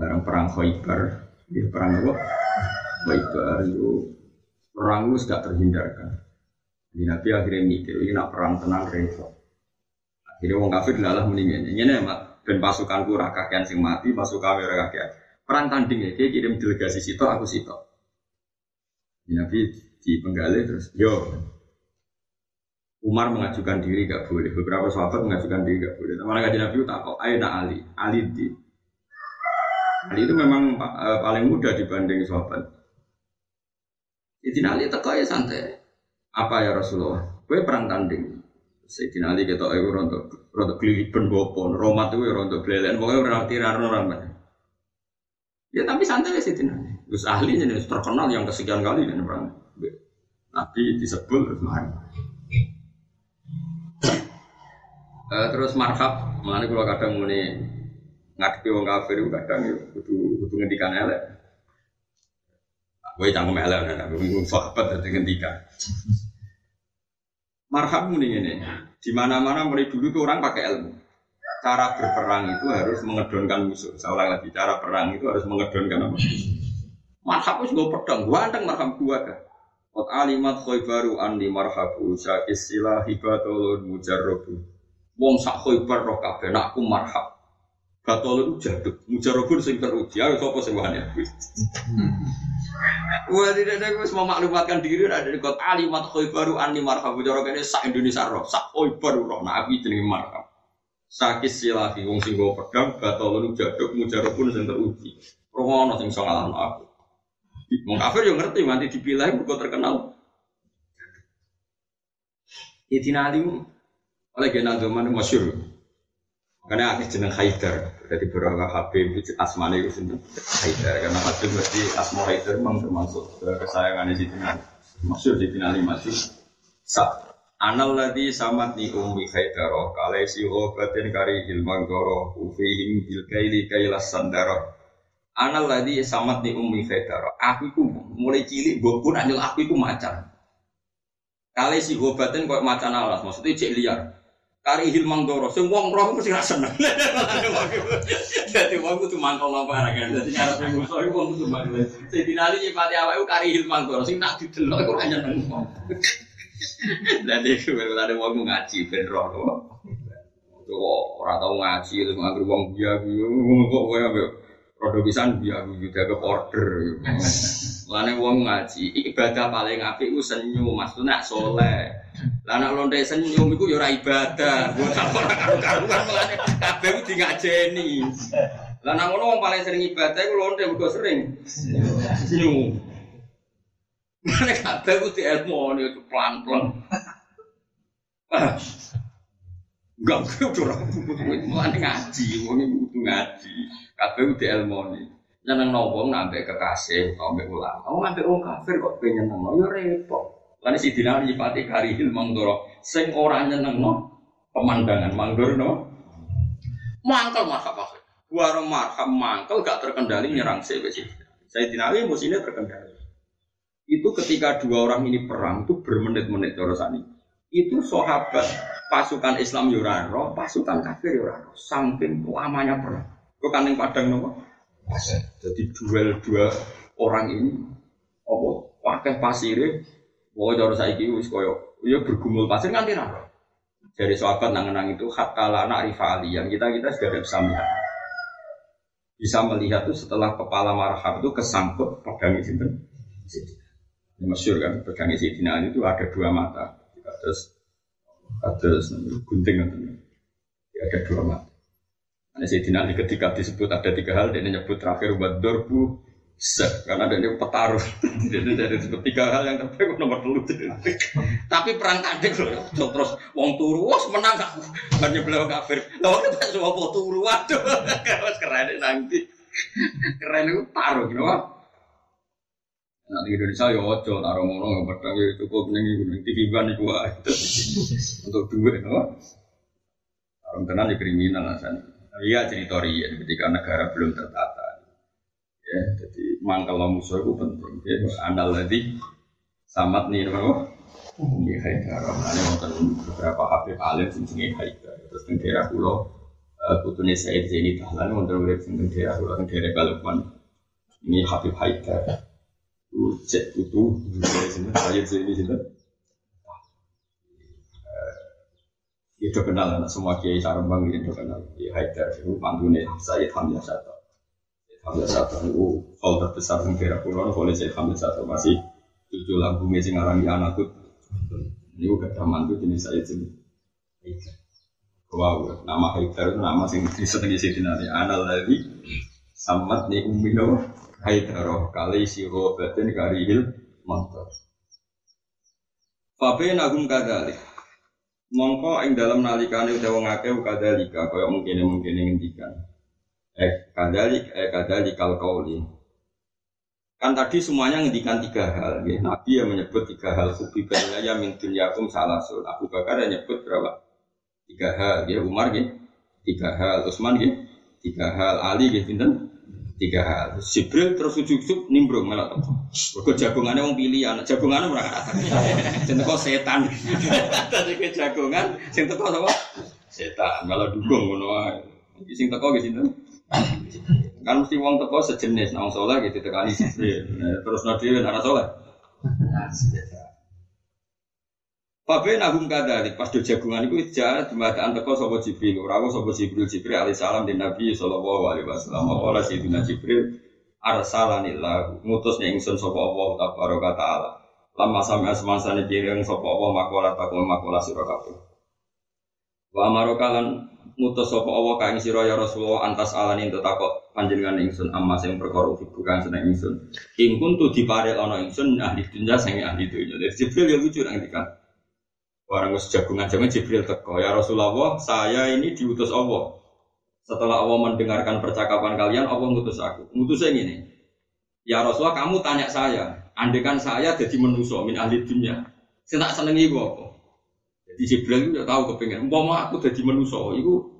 barang perang Khaybar, di perang apa? Khaybar itu perang itu sudah terhindarkan. Jadi Nabi akhirnya mikir, ini nak perang tenang repot. Akhirnya wong kafir adalah mendingan. Ini nih, dan pasukanku rakakian sing mati, pasukan rakakian. Perang tanding ya, dia kirim delegasi situ, aku situ. Nabi di penggali terus, yo, Umar mengajukan diri gak boleh, beberapa sahabat mengajukan diri gak boleh. Mana kajian Nabi tak kok, ayo Ali, Ali di. Ali itu memang uh, paling muda dibanding sahabat. Jadi Ali teko ya santai. Apa ya Rasulullah? Gue perang tanding. Sayyidina Ali kita ayo rontok rontok kelilipan bopon, romat itu ya rontok belelen. Pokoknya orang tirar orang. Ya tapi santai ya Sayyidina Ali. Terus ahli jadi terkenal yang kesekian kali dan perang. Nabi disebut terus. Uh, terus marhab, mana kalau kadang muni ngadepi wong kafir itu kadang itu kudu kudu ngendikan elek. Gue cangkem elek kan, gue sahabat dari ngendikan. Marhab muni ini, di mana-mana mulai dulu tuh orang pakai ilmu. Cara berperang itu harus mengedonkan musuh. Saya lagi, cara perang itu harus mengedonkan apa? Marhab itu gue pedang, gue anteng marhab gue kan. Qad alimat khaybaru anni marhabu syakis sila hibatulun mujarrobu Wong sak khoibar roh kabeh nak aku marhab. Batol itu jaduk, mujarabun sing teruji. Ayo sapa sing wani aku. Wah tidak ada gue mau maklumatkan diri ada di kot alimat khoibaru ani marhab. Jorok ini sak Indonesia roh, sak khoibar roh. Nah aku jenenge marhab. Sakis silahi wong sing gue pedang, batol itu jaduk, mujarabun sing teruji. Romono sing iso ngalahno aku. Wong kafir yo ngerti nanti dipilih mergo terkenal. Idina alim oleh Gena Zaman masyur. Karena akhir jeneng Haidar. Jadi beberapa Habib itu asmane itu sendiri Haidar. Karena Habib berarti asma Haidar memang termasuk kesayangan di sini. Masyur di finali masih sa. Anal ladhi samat ni ummi Haidar. Kalai si obatin kari hilmang goro. Ufihim bil kaili kailas sandaro. Anal ladhi samat ni ummi Haidar. Aku itu mulai cilik, gue pun anjel aku itu macan. Kali si obatin kok macan alas, maksudnya cek liar kari hilmang doro sing wong roh mesti ra seneng. Dadi wong kudu mangkal apa arek dadi sing musuh iku wong kudu mangkal sing dinali nyipati awake kari hilmang doro sing nak didelok iku hanya nang wong. Dadi ada wong ngaji ben roh kok. Ora tau ngaji terus nganggur wong biya wong kok kowe ambek Rodo pisan juga ke order. Lane wong ngaji ibadah paling apik ku senyum, maksudnya soleh. Lah nek lonte senyum iku ya ora ibadah. Mbok tak ora karo-karuan melane kabeh ku ngajeni. Lah nek ngono wong paling sering ibadah iku lonte mergo sering senyum. Mana kabeh ku di ilmu itu pelan-pelan. Enggak, udah orang mulai ngaji, wong itu ngaji. Kabeh udah ilmu nih. Nyeneng wong nambah kekasih, nambah ulama. Wong nambah wong kafir kok pengen nyeneng, ya repot. Lalu si Dinar nyipati karihil mangdoro, sing ora nyeneng no pemandangan mangdoro no. Mangkel marhab akhir. Warung marhab mangkel gak terkendali nyerang saya Saya Dinari musuhnya terkendali. Itu ketika dua orang ini perang itu bermenit-menit terus Itu sahabat pasukan Islam Yuraro, pasukan kafir Yuraro, saking lamanya perang. Kok kaning padang nopo? Jadi duel dua orang ini, apa? Pakai pasir, Wah, cara saya wis koyo, ya bergumul pasir nganti napa? Dari sahabat nang itu kala anak rivali yang kita kita sudah bisa melihat. Bisa melihat itu setelah kepala marhab itu kesangkut pedang itu. Masyur kan pedang Sidina itu ada dua mata. Terus Terus gunting ya, ada dua mata. Nah, Sayyidina Ali ketika disebut ada tiga hal, dia nyebut terakhir buat dorbu se, karena ada dia petaruh. Jadi dari tiga hal yang terbaik nomor dulu. Tapi perang tanding loh, terus wong turu, wah menang gak? Banyak beliau kafir. Lalu kita semua mau turu, waduh, keren nanti. Keren itu taruh, gitu Nah di Indonesia ya ojo taruh ngono yang pedang ya cukup ning iku ning TV ban wae. Untuk duit no. Taruh tenan ya kriminal asan. Iya cerita ya ketika negara belum tertata. Ya, jadi mangkal musuh itu penting. Ya, andal tadi samat nih no. Ini Haidar, ini wonten beberapa habib alim sing jenenge Haidar. Terus teng daerah kula putune Said Zaini Dahlan wonten urip sing teng daerah kula teng daerah Balikpapan. Ini Habib Haidar. Cek butuh, saya sini sini. Itu kenal anak semua kiai sarembang itu kenal. Kiai Haidar itu mantune saya Hamzah Satu. Hamzah Satu itu hal terbesar di daerah Pulau oleh saya Hamzah Satu masih tujuh lampu mesin ngarangi anakku. Ini gak ada mantu jenis saya itu. Wow, nama Haidar itu nama sing disenengi Sayyidina Ali. Anal ladzi samat ni ummino Haidaroh kali siro batin karihil mantar. Fabe nagum kadalik. Mongko ing dalam nalikane utawa ngake kadalika kaya mungkin mungkin ngendikan. Eh kadalik eh kadalik kal kauli. Kan tadi semuanya ngendikan tiga hal. Ya. Nabi yang menyebut tiga hal. Kubi ya min dunyakum salasun. Abu Bakar yang nyebut berapa? tiga hal ya Umar gitu tiga hal Utsman gitu tiga hal Ali gitu pinten tiga hal Jibril terus ujuk-ujuk nimbrung malah Kok jagungannya wong pilihan, jagungannya ora kata. Sing teko setan. Tadi ke jagungan sing teko sapa? Setan, malah dukung ngono wae. Sing teko ge? Kan mesti wong teko sejenis, nang saleh gitu tekani Jibril. Terus nabi anak saleh. Fabe nagum kadalik pas do jagungan itu jalan jembatan teko sopo Jibril, ora sopo Jibril Jibril alaihi salam di Nabi sallallahu alaihi wasallam. Ora Sayyidina Jibril arsalanillah ngutus ning ingsun sapa Allah tabaraka taala. Lama sampai semansane pireng sapa Allah makola takon makola sira kabeh. Wa amarokalan ngutus sapa Allah ka ing sira ya Rasulullah antas alani tetakok panjenengan ingsun amma sing perkara bukan seneng ingsun. Ing kuntu diparel ana ingsun ahli dunya sing ahli dunya. Jibril ya lucu nang dikan. Orang wis jagungan jagungan Jibril teko. Ya Rasulullah, saya ini diutus Allah. Setelah Allah mendengarkan percakapan kalian, Allah ngutus aku. Ngutusnya ini. Ya Rasulullah, kamu tanya saya. Andekan saya jadi manusia min ahli dunia. Saya tak senengi gua apa. Jadi Jibril itu tahu kepengen. Mau aku jadi manusia, itu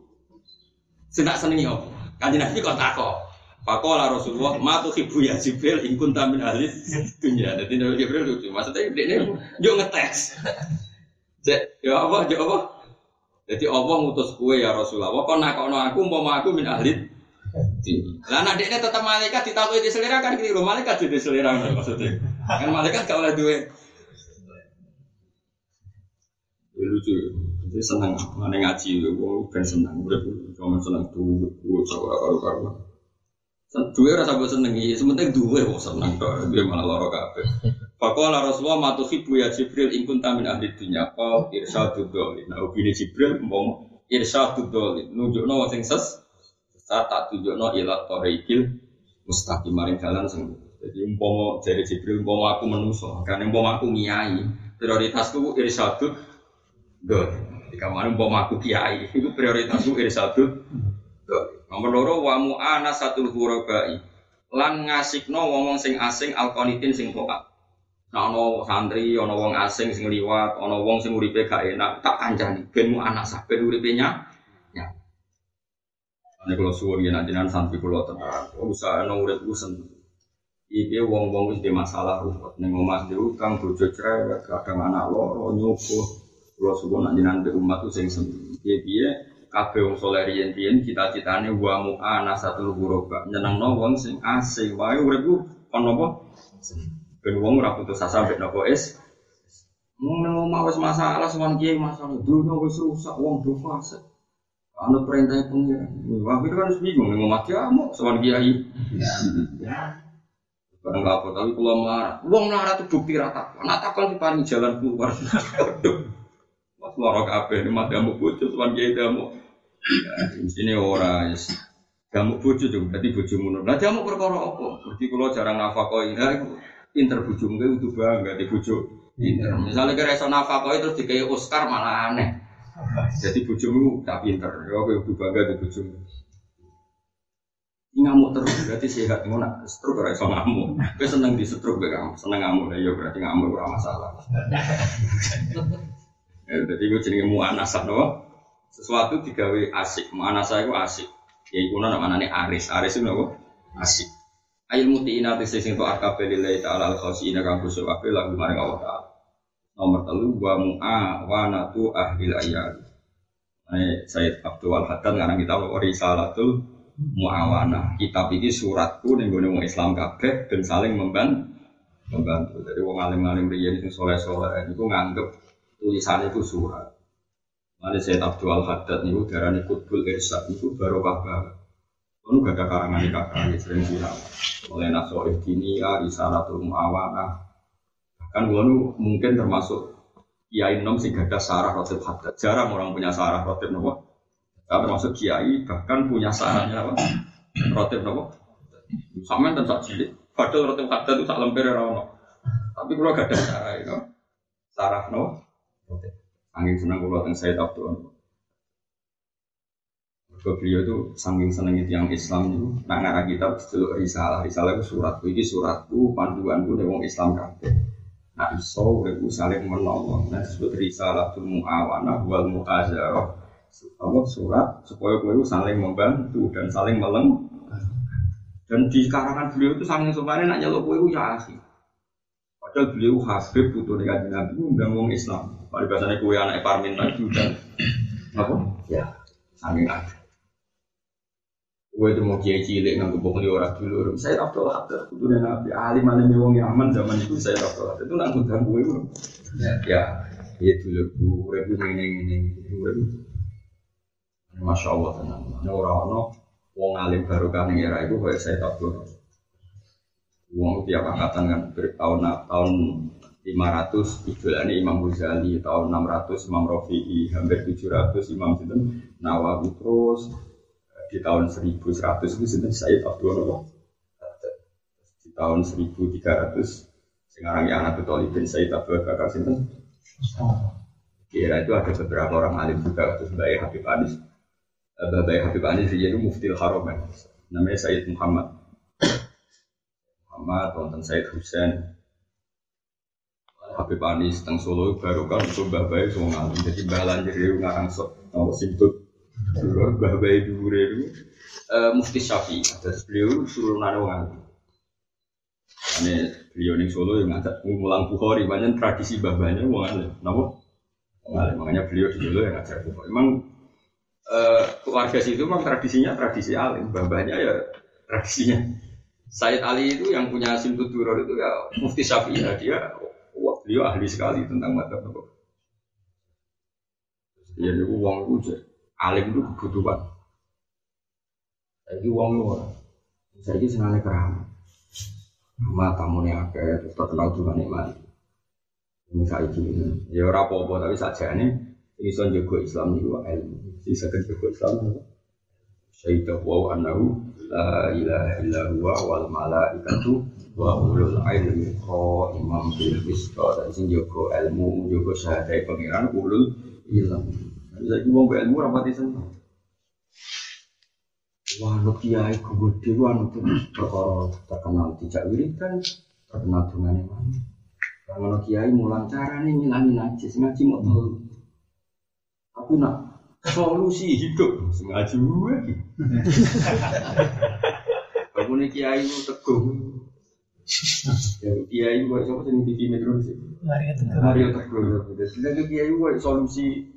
saya tak senengi apa. Kanji Nabi kok takut. Pakola Rasulullah, matu ibu ya Jibril, ingkun tamin ahli dunia. Jadi Jibril lucu. Maksudnya ini yuk ngetes. Cek, ya apa, ya apa? Jadi Allah ngutus kue ya Rasulullah. Kok nakono aku, mau aku min ahli. Lah anak dekne tetap malaikat ditakui di selera kan keliru. Malaikat jadi selera maksudnya. Kan malaikat gak oleh duwe. Ya, lucu. Jadi senang mana ngaji, gue kan senang. Udah cuma senang tuh, gue coba karu-karu. Dua rasa gue seneng, sementing dua gue seneng. Dia malah lorok kabeh. Pakola Rasulullah matuhibu ya Jibril ingkun tamin ahli dunya? Kau irsyadud dolin Nah ubini Jibril mau irsyadud dolin Nunjuk no sing ses Saat tak tunjuk no ilat toreikil Mustaqim maring jalan sing Jadi umpomo dari Jibril umpomo aku menuso Karena umpomo aku ngiyai Prioritasku irsyadud dolin Jika mana umpomo aku kiai Itu prioritasku irsyadud dolin Nomor loro wa mu'ana satul hurabai. Lan ngasikno wong sing asing alkonitin sing toat Nah, ono santri, ono wong asing sing liwat, ono wong sing uripe gak enak, tak kancani, benmu anak sah, ben uripe nya. Ya. Ini kalau suwun ya nanti santri kalau tenang, usaha ono urip ku. Iki wong-wong wis di masalah ruwet, ning omah di utang, bojo cerewet, kadang anak loro nyukuh. Kalau suwun nanti nanti umat tuh sing seneng. Piye-piye kabeh wong saleh riyen-riyen cita-citane wa mu'ana satul ghuraba. Nyenengno wong sing asing wae uripku kon napa? Seneng. Ben wong ora putus asa mbek napa es. Wong nang omah wis masalah sowan kiai masalah dunya wis rusak wong do fase. Anu perintah pengiran. Wah, itu kan bingung nang omah kamu sowan kiai. Ya. Barang apa tapi kalau marah, wong marah itu bukti rata. Nak takon diparingi jalan keluar. Mas lorok kabeh ini damu bojo sowan kiai damu. Ya, sini ora wis. Damu bojo juga, berarti bojo munur. Lah damu perkara apa? Berarti kalau jarang nafakoi, nah pinter bojomu kuwi kudu bangga di bojo pinter. Misalnya kira iso nafkah terus dikai Oscar malah aneh. Jadi bojomu tak pinter, ya kowe kudu bangga di bojomu. ngamuk terus berarti sehat. Ngono stroke ora iso ngamuk. Kowe seneng di stroke kamu seneng ngamuk. Ya berarti ngamuk ora masalah. Ya, jadi gue jenenge muanasa no sesuatu digawe asik. Muanasa itu asik. Ya iku namanya aris. Aris itu no asik Ail mutiina te sing to akabe lillahi ta'ala al khasiina kang kusuk kabeh lagu maring Allah. Nomor telu wa mu'a wa natu ahli ayat. Ini Sayyid Abdul Haddad ngarang kita risalatul muawana. Kitab ini suratku ning gone wong Islam kabeh dan saling membantu. Membantu. Jadi wong alim-alim riyen sing soleh-soleh niku nganggep tulisannya itu surat. Mane Sayyid Abdul Haddad niku darani kutbul irsyad niku barokah banget. Itu gak ada karangan kakak, sering viral. Oleh nasoif kinia, isaratul muawana. Bahkan gue mungkin termasuk kiai nom sing gadah sarah rotib haddad. Jarang orang punya sarah rotib nopo. Nah, termasuk kiai bahkan punya sarahnya apa? Rotib nopo. Sama dan sak cilik. Padahal rotib haddad itu sak lemper ya ono. Tapi kalau gak ada sarah itu, sarah nopo. Angin senang kalau tentang saya tahu ke beliau itu saking seneng itu yang Islam itu nak ngarang kitab dulu risalah. Risalah itu suratku ini suratku panduanku dari wong Islam kabeh. Nah iso urip saling menolong. Nah disebut risalah tuh muawana wal muazarah apa surat? Supaya kowe saling membantu dan saling meleng dan di karangan beliau itu saking sopannya nak nyelok kowe ya asih. Padahal beliau habib butuh dengan nabi undang wong Islam. Pada biasanya kowe anak parmin lagi dan apa? Ya. Saking ada Gue itu mau kiai cilik nggak bohong orang dulu. Saya Abdul Hadir, itu dan nabi alim alim wong Yaman zaman itu saya Abdul Hadir itu nggak ngundang gue bro. Ya, ya, ya dulu gue gue ini ini gue Masya Allah tenang. Ini orang-orang wong alim baru kan era itu kayak saya Abdul Wong tiap angkatan kan tahun tahun 500 idolane Imam Ghazali tahun 600 Imam Rafi'i hampir 700 Imam Sinten Nawawi terus di tahun 1100 itu sinten? Said Abdul Wahab di tahun 1300 sekarang yang anak Tolibin Said Abdul Bakar sinten? Kira itu ada beberapa orang alim juga terus Mbak Habib Anis. Mbak Habib Anis dia itu muftil haram namanya Said Muhammad. Muhammad wonten Said Husain Habib Anis teng Solo baru kan itu Bayi semua ngalim. Jadi Lanjir itu ngarang sok nomor simput Dulu Mbah Bayi Dure itu uh, Mufti Syafi'i. Terus beliau turunan orang Ini beliau nih Solo yang ngajak ngulang Bukhari, banyak tradisi babanya wong alim. Napa? Makanya beliau di Solo yang ngajak Bukhari. Emang uh, keluarga situ memang tradisinya tradisi alim, babanya ya tradisinya. Said Ali itu yang punya Simtud itu ya Mufti Syafi'i ya, dia wah, beliau ahli sekali tentang mata Ya, itu uang itu alim itu kebutuhan. Jadi uang lu, saya senangnya keramat. Sama tamu nih akeh, terus terkenal juga nih mari. Ini saya ini, ya ora apa-apa tapi saja ini ini son jago Islam nih gua ilmu. Sisa kan jago Islam. Syaidah wa anahu la ilaha illa huwa wal malaikatu wa ulul ilmi imam bil qist dan sing jago ilmu jago syahadat pangeran ulul ilmi. Bisa wong mbek ilmu rapati seneng. Wah, lu kiai gede wah nu perkara terkenal tidak wiridan, terkenal dengan mana. Kalau kiai mulang cara nih ngilangi najis ngaji mau tahu. Tapi nak solusi hidup ngaji gue. Bangun kiai itu teguh. Ya kiai gue siapa sih TV Metro sih? Mario Teguh. Mario Teguh. Jadi kiai gue solusi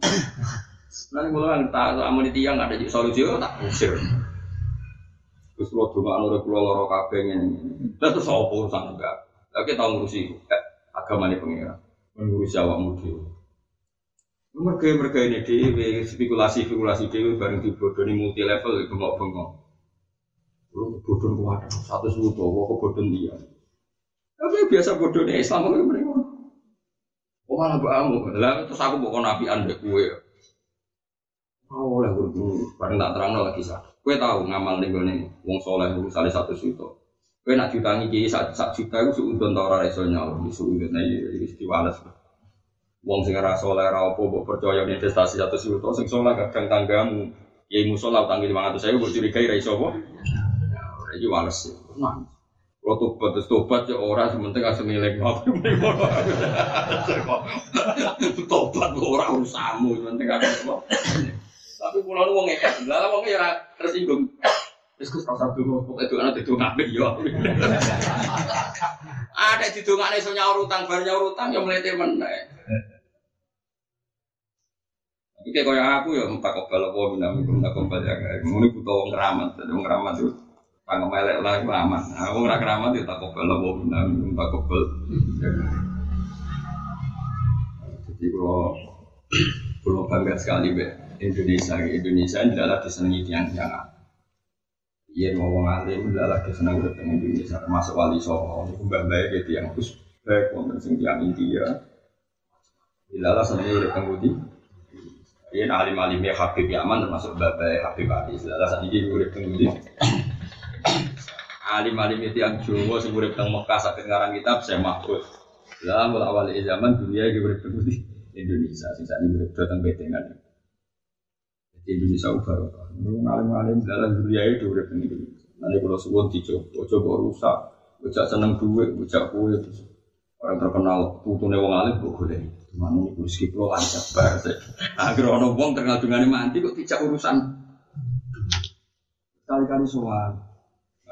Nanti kalau yang tak sama di tiang ada jadi solusi, oh, tak usir. Terus kalau cuma anu pulau loro kabeh ini, terus apa urusan enggak? Lagi tahu ngurusi eh, agama ini pengira, mengurusi awak muda. Mereka mereka ini dewi spekulasi spekulasi dewi bareng dibodoni multi level bengok bengok. Lu bodon kuat satu suatu, kok bodon dia. Tapi biasa bodonnya Islam itu mereka. Oh malah kamu, lah terus aku bawa nabi anda kue. Oh, oleh guru, bareng tak terang lagi sah. Kue tahu ngamal nih gue nih, wong soleh gue salah satu juta. Kue nak jutangi kiai sak sak juta gue suudon tau rara di suudon nih jadi. Wong sing ora soleh ora apa mbok percaya investasi satu juta, sing soleh kadang tanggamu, kiai musola utang lima ratus saya gue curigai ra iso apa? Ya, iki wales. Nah, kalau tobat terus tobat ya orang sementing asal milik apa tobat orang urusamu sementing asal tapi pulau nu wong ngekek, lah wong ya tersinggung. Terus kus rasa dulu, pokoknya itu anak itu ngapain yo. Ada di dongane iso nyaur utang, bar nyaur utang ya melete meneh. Iki kaya aku ya empat kobal apa minam iku tak kobal ya. Ngono butuh wong keramat, wong keramat itu Tangga melek lah itu aman. Aku ora keramat ya tak kobal apa minam iku tak kobal. Jadi kalau kalau bangga sekali be Indonesia Indonesia adalah disenangi tiang tiang Iya ngomong alim adalah disenangi udah Indonesia termasuk wali songo itu mbak baik gitu yang terus baik wonten sing tiang India Ilalah seneng urip teng Budi. Iya alim alimnya Habib Yaman termasuk babai Habib Ali. Ilalah saat ini urip teng Budi. Alim alim itu yang Jawa sing teng Mekah sakit ngarang kitab saya mahfud. Lah mulai awal zaman dunia iki urip. Indonesia sing ini urip teng Betengan. Jadi Indonesia barokah. Alim alim dalam dunia itu teng Indonesia. Nanti kalau suwon dicoba, coba rusak, bocah seneng duit, bocah kue, orang terkenal putune wong alim kok boleh. Mana ini kursi kiplo lancar banget. Agar orang wong terkenal dengan mati kok tidak urusan. Kali-kali soal.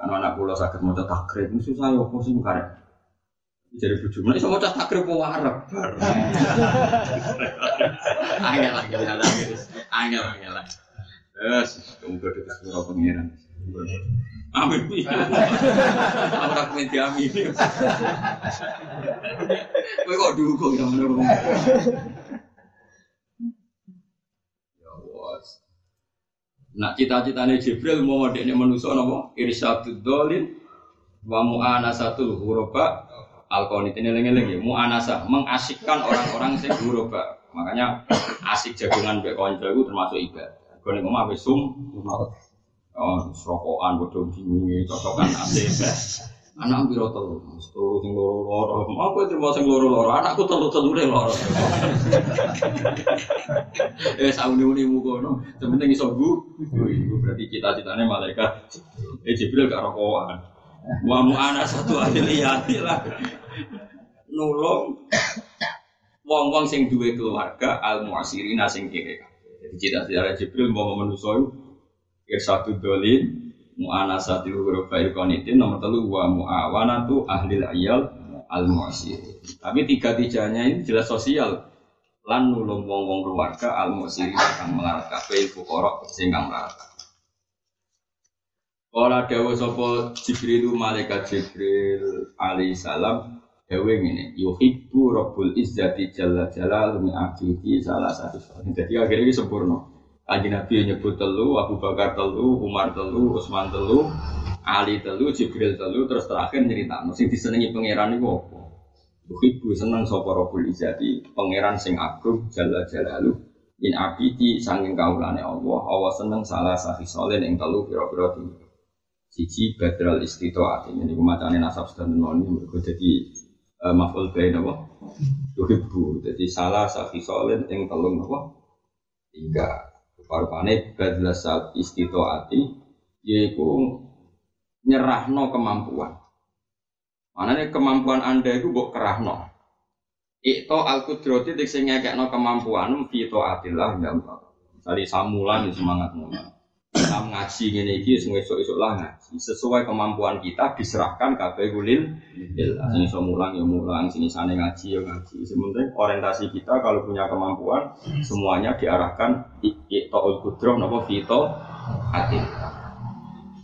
Anak-anak pulau sakit mau takrib, ini susah ya, kok sih karek. Jadi bujuk, nah iso mau takrib mau warap. Angel, angel, angel, angel, angel. Yes, kamu gede kesuruh pengiran. Amin. Aku tak kowe diamin. Kowe kok dukung ya ngono. Ya wes. Nak cita-citane Jibril mau ndekne manusa napa? Irsyadud dolin wa mu'anasatul ghuraba alqanitin eling-eling ya mu'anasah mengasikkan orang-orang sing ghuraba. Makanya asik jagungan mbek kanca itu termasuk ibadah. Kone ngomong apa sum Oh, serokokan, bodoh bingung, cocokan asik. Anak biro telu, telu sing loro loro. Aku mau sing loro loro, anakku telu telu deh loro. Eh, sauni uni mukono, sebenarnya iso bu. Ibu berarti cita-citanya malaikat. Eh, Jibril gak rokokan. Wa mu anak satu ahli lah. Nulung wong-wong sing duwe keluarga al muasirina sing kiri. Jadi cita-cita Jibril mau manusia irsatu dolin mu'anasatil hurufa ikonitin nomor telu wa mu'awanatu ahli ayal al mu'asir tapi tiga tiganya ini jelas sosial. Lan nulung wong wong keluarga al mu'asir kang melarat kafe fukara sing kang melarat Ora dawa sapa Jibril malaikat Jibril alaihi salam dawe ngene yuhibbu rabbul izzati jalla jalal min abdihi salah satu Jadi akhirnya ini sempurna Kaji Nabi nyebut telu, Abu Bakar telu, Umar telu, Utsman telu, Ali telu, Jibril telu, terus terakhir nyerita. Mesti disenangi pangeran itu apa? Bukibu seneng sapa Rabbul Izzati, pangeran sing agung jalla jalalu. In abidi sanging kaulane Allah, Allah seneng salah sahi solen ing telu pira-pira tinggi. Siji badral istitoat ini kumacane nasab sedang noni mergo dadi uh, maf'ul bain apa? Yuhibbu. Dadi salah sahi solen ing telu apa? Tiga. Parpane badla saat istitoati yaitu nyerahno kemampuan. Mana kemampuan anda itu buk kerahno. Ikto al kudroti diksi ngekekno kemampuan fito atillah gampang. Tadi samulan semangat mulan. Kita ngaji ngene iki sing esuk-esuk lah ngaji. Sesuai kemampuan kita diserahkan kabeh gulil. Sing iso mulang ya mulang, sing isane ngaji ya ngaji. Sementing orientasi kita kalau punya kemampuan semuanya diarahkan itaul kudroh napa fito atil.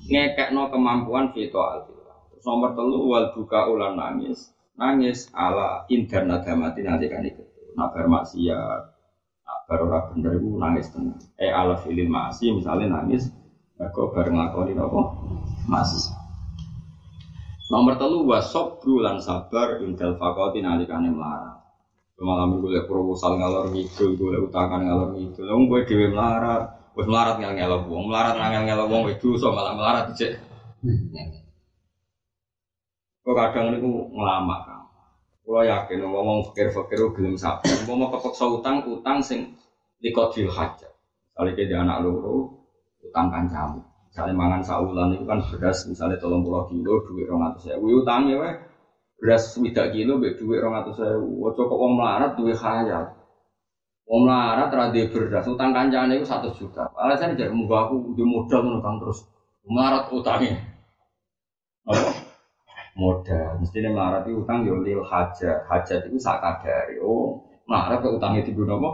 Ngekekno kemampuan fito. Terus nomor telu wal buka ulan nangis. Nangis ala indan nagamati nanti kan itu. Nabar maksiat, baru ora bener iku nangis tenan. Eh ala filil masih misalnya nangis aku bareng nglakoni apa? Masih. Nomor telu wasop lan sabar indal fakoti nalikane melarat. Malam gue liat proposal ngalor ngidul, gue liat utangan ngalor ngidul. Lalu gue dewi melarat, gue melarat ngel ngelok wong, melarat ngel ngelok wong, itu so malah melarat cek. Kok kadang ini ngelama kan. Kulo yakin ngomong fakir-fakir gelem sabar. Mau kepeksa utang, utang sing likodil hajat. Misalnya ke anak loro, utang kancamu. Misalnya mangan saulan itu kan beras misalnya tolong pulau kilo, duit rong atau saya. Wih utangnya weh beras widak kilo, be duit rong atau saya. Wajo wong melarat duit khayal. Wong melarat radhi beras, utang kancane itu satu juta. Alasan jadi mau aku di modal menutang terus. Melarat utangnya. Apa? Modal. Mestinya melarat itu utang yo lil hajat. Hajat itu sak kadari. Oh, melarat ke utangnya di guna apa?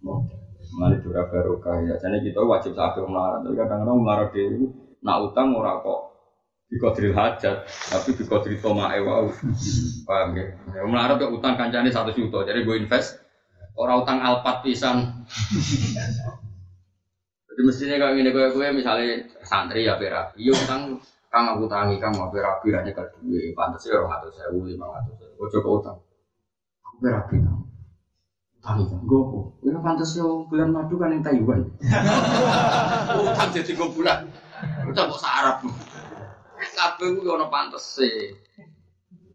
Modal. Mali dura barokah ya. Jadi kita wajib sakit melarat. Tapi kadang-kadang melarat itu nak utang ora kok bikodril hajat, tapi bikodril toma ewa. Paham ya? ya melarat ke utang kancane satu juta. Jadi gue invest orang utang alpat pisan. Jadi mestinya kalau ini gue gue misalnya santri ya berak, iya utang kang aku tangi kang mau berapi aja ke duit pantas ya orang atau saya lima atau saya ojo ke utang aku berapi kang Tapi kan gopo. Ya pantas yo bulan madu kan yang Taiwan. Utang jadi gue bulan. Utang kok sarap. Kabeh ku ono pantes e.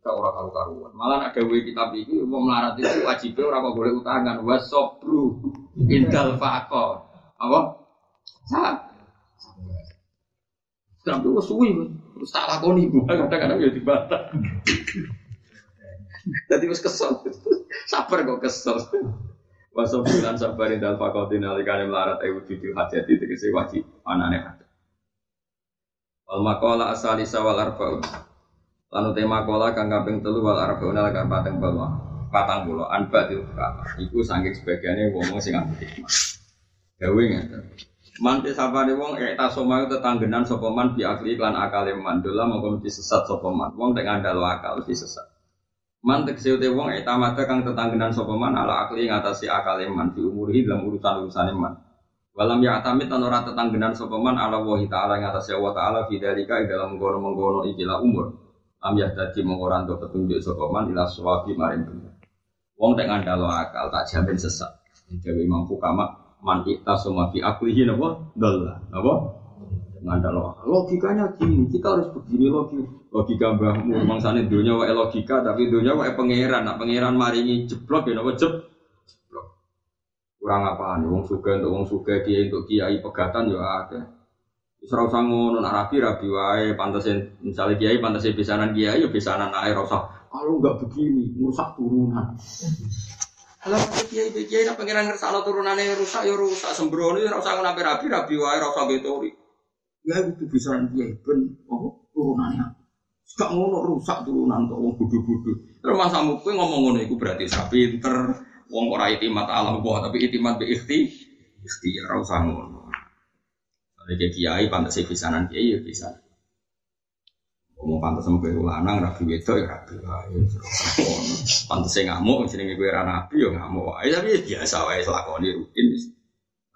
Gak ora karu-karuan. Malah ada dewe kitab iki mau melarat itu wajib ora kok boleh utangan wasobru indal faqo. Apa? Sa. Sampai wis suwi terus tak lakoni kadang-kadang ya dibantah. Jadi wis kesel. Sabar kok kesel. Wasop bilan sabarin dal fakotin alikane melarat ayu jujur hajat itu kese wajib anane hajat. Wal makola asalisa wal arba'un. Lanu tema kola kang kaping telu wal arba'un ala kang pateng bawah. Patang pulau anba di Iku sangking sebagiannya wong sing ambil hikmah. Gawe ngeten. Man sapane wong ek tasoma tetanggenan sapa man bi akli lan akale man dola mongko mesti sesat sapa man. Wong tek ngandalo akal mesti sesat. Man tegese te wong etamata kang tetanggenan sapa man ala akli ngatasi akal man di umurihi dalam urusan-urusan man. Walam ya atamit tan ora tetanggenan sapa man ala wa taala ngatasi Allah taala fi dalika dalam mengkono-mengkono ikilah umur. Am ya dadi mung ora petunjuk sapa man ila sawabi maring bener. Wong tek ngandalo akal tak jamin sesat. Dewi mampu kama man ikta semua fi aklihi napa? Dalla. Napa? ngandalo logikanya gini kita harus begini logika logika mbahmu mangsane dunia wae logika tapi dunia wae pangeran. Nak pangeran maringi jeblok ya napa? Jeb jeblok. Kurang apa nih wong suka untuk wong suka kiai untuk kiai pegatan ya ada Serau sangun nak rapi rapi wae pantasin misalnya kiai pantasin pisanan kiai ya pisanan air rasa kalau nggak begini merusak turunan kalau kiai kiai nak pangeran ngersalo turunannya rusak ya rusak sembrono ya rasa nabi rapi rapi wae rasa betori Ya itu bisa dia ben oh turunannya. Gak ngono rusak turunan tuh wong bodoh-bodoh. Terus Mas Amu kowe ngomong ngono iku berarti sapi pinter wong ora itimat alam Allah tapi itimat bi ikhti ikhtiar ora usah ngono. Ada kiai pantas pisanan kiai ya bisa. Ngomong pantas sama kowe lanang rabi wedok ya rabi wae. Pantas ngamuk jenenge kowe ra nabi ya ngamuk wae tapi biasa wae lakoni rutin.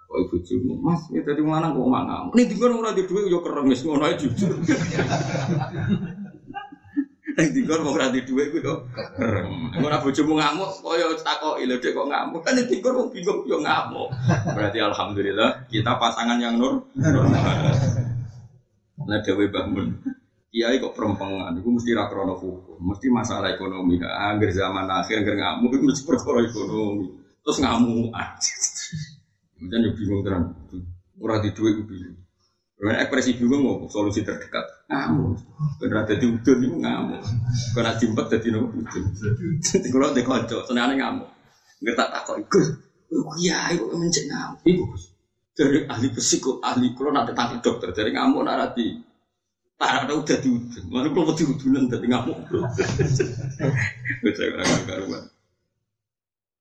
Kok ibu cium, mas, ini tadi mana kok mana? Ini tinggal mau nanti duit, yo kereng, wis ngono aja jujur. Ini tinggal mau nanti duit, yo kereng. Ngono ibu cium ngamuk, kok yo takok ilo dek kok ngamuk. Ini tinggal mau bingung yo ngamuk. Berarti alhamdulillah kita pasangan yang nur. Nah dewi bangun. Kiai kok perempangan, itu mesti rakrono hukum, mesti masalah ekonomi. Angger zaman akhir, angger ngamuk, itu mesti perkara ekonomi. Terus ngamuk. Kemudian yo bingung terang. Ora di duit bingung. Karena ekspresi bingung mau solusi terdekat. Ngamuk. Karena ada di udun itu ngamuk. Karena jimpet jadi nopo udun. Kalau di konco, senangnya ngamuk. Nggak tak takut ikut. Iya, itu mencek ngamuk. Iku dari ahli psikot, ahli kalau nanti tangkap dokter dari ngamuk narati. Tak ada udah di udun. Mana kalau di udunan jadi ngamuk. Bisa orang karuan.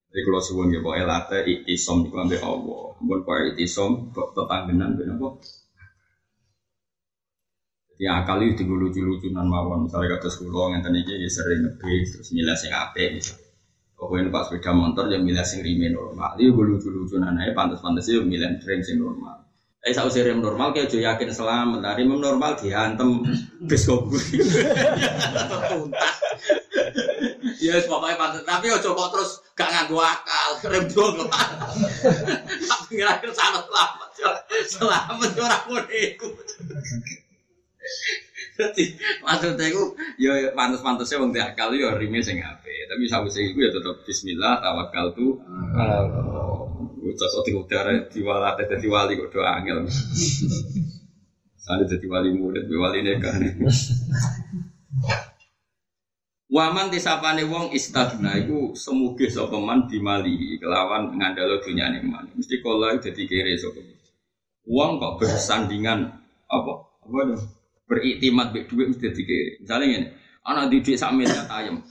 Jadi kalau suwun ya pokoknya late itisom di kelambi Allah. Bukan pokoknya itisom tetanggenan benar kok. Jadi akal itu lucu-lucunan mawon. Misalnya kata sekolah yang tadi ya sering ngebis terus milih sing ape. Pokoknya pas sepeda motor ya milih sing rime normal. Itu lucu-lucunan aja pantas-pantas ya milih sing normal. Eh saya usir rem normal kayak jo yakin selamat. Nah, rem normal dihantem bis kok tuntas. Ya pokoknya pantas. Tapi ojo kok terus gak nganggo akal, rem dong. Tapi kira-kira selamat selamat. Selamat ora ngono iku. Jadi maksudnya itu ya pantas-pantasnya wong akal ya rime sing. Tapi sawise iku ya tetep bismillah tawakal tu. Cocok di udara diwalat dadi wali kok do angel. Sane dadi wali murid, wali nekah. Waman tisapane wong istagna iku semuge sapa man dimali kelawan ngandalo dunyane man. Mesti kala dadi kere sapa. Wong kok bersandingan apa? Apa itu? Beriktimat mbek dhuwit mesti dadi kere. Misale ngene, ana di dhuwit sak miliar ayam.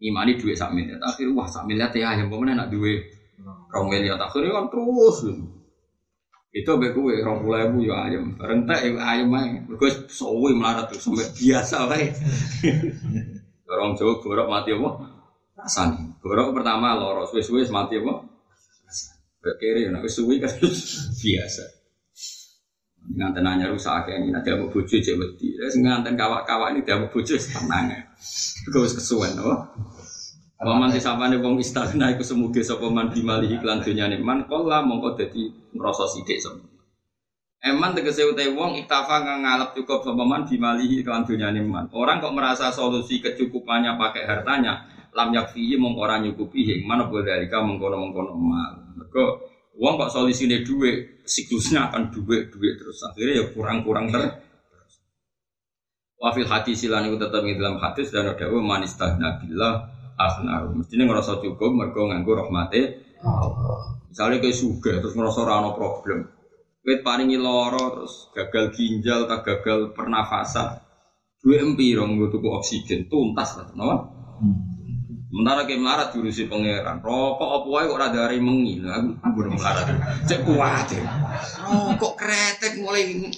Imani dhuwit sak miliar. Akhir wah sak miliar teh ayam pemene nak duwe rong miliar. Akhirnya kan terus. Itu mbek kowe 20.000 ya ayam. Bareng tak ayam ae. Mergo suwi melarat terus sampai biasa wae. Orang Jawa borok mati apa? Rasani. Borok pertama loro, suwe-suwe mati apa? Rasani. Kiri, nak suwe kan biasa. Nganten nanya rusak kayak ini, nanti bojo cek wedi. Terus nganten kawak-kawak ini dia bojo tenang ya. Gue kesuwen, apa? Waman disapane wong istagna iku semuge sapa man bimali iklan dunyane man kala mongko dadi ngrasa sithik sapa. Eman tegese utai wong iktafa ngalap cukup sapa man bimali iklan dunyane man. Orang kok merasa solusi kecukupannya pakai hartanya, lam yakfihi mongko ora nyukupi mana boleh dalika mengkono-mengkono mal. Mergo wong kok solusine dhuwit, siklusnya akan dhuwit dhuwit terus akhirnya ya kurang-kurang ter Wafil hati silan itu tetap di dalam hadis dan ada manis billah akhna. Mestinya ngerasa cukup mergo nganggo rahmate Allah. Misalnya kayak suga terus ngerasa rano problem. Kayak paringi loro terus gagal ginjal tak gagal pernafasan. Dua empirong gue tuku oksigen tuntas lah, kenapa? Sementara kayak melarat jurusi pangeran. Rokok apa wae kok rada hari mengi. Aku aku udah melarat. Cek kuat ya. Rokok kretek mulai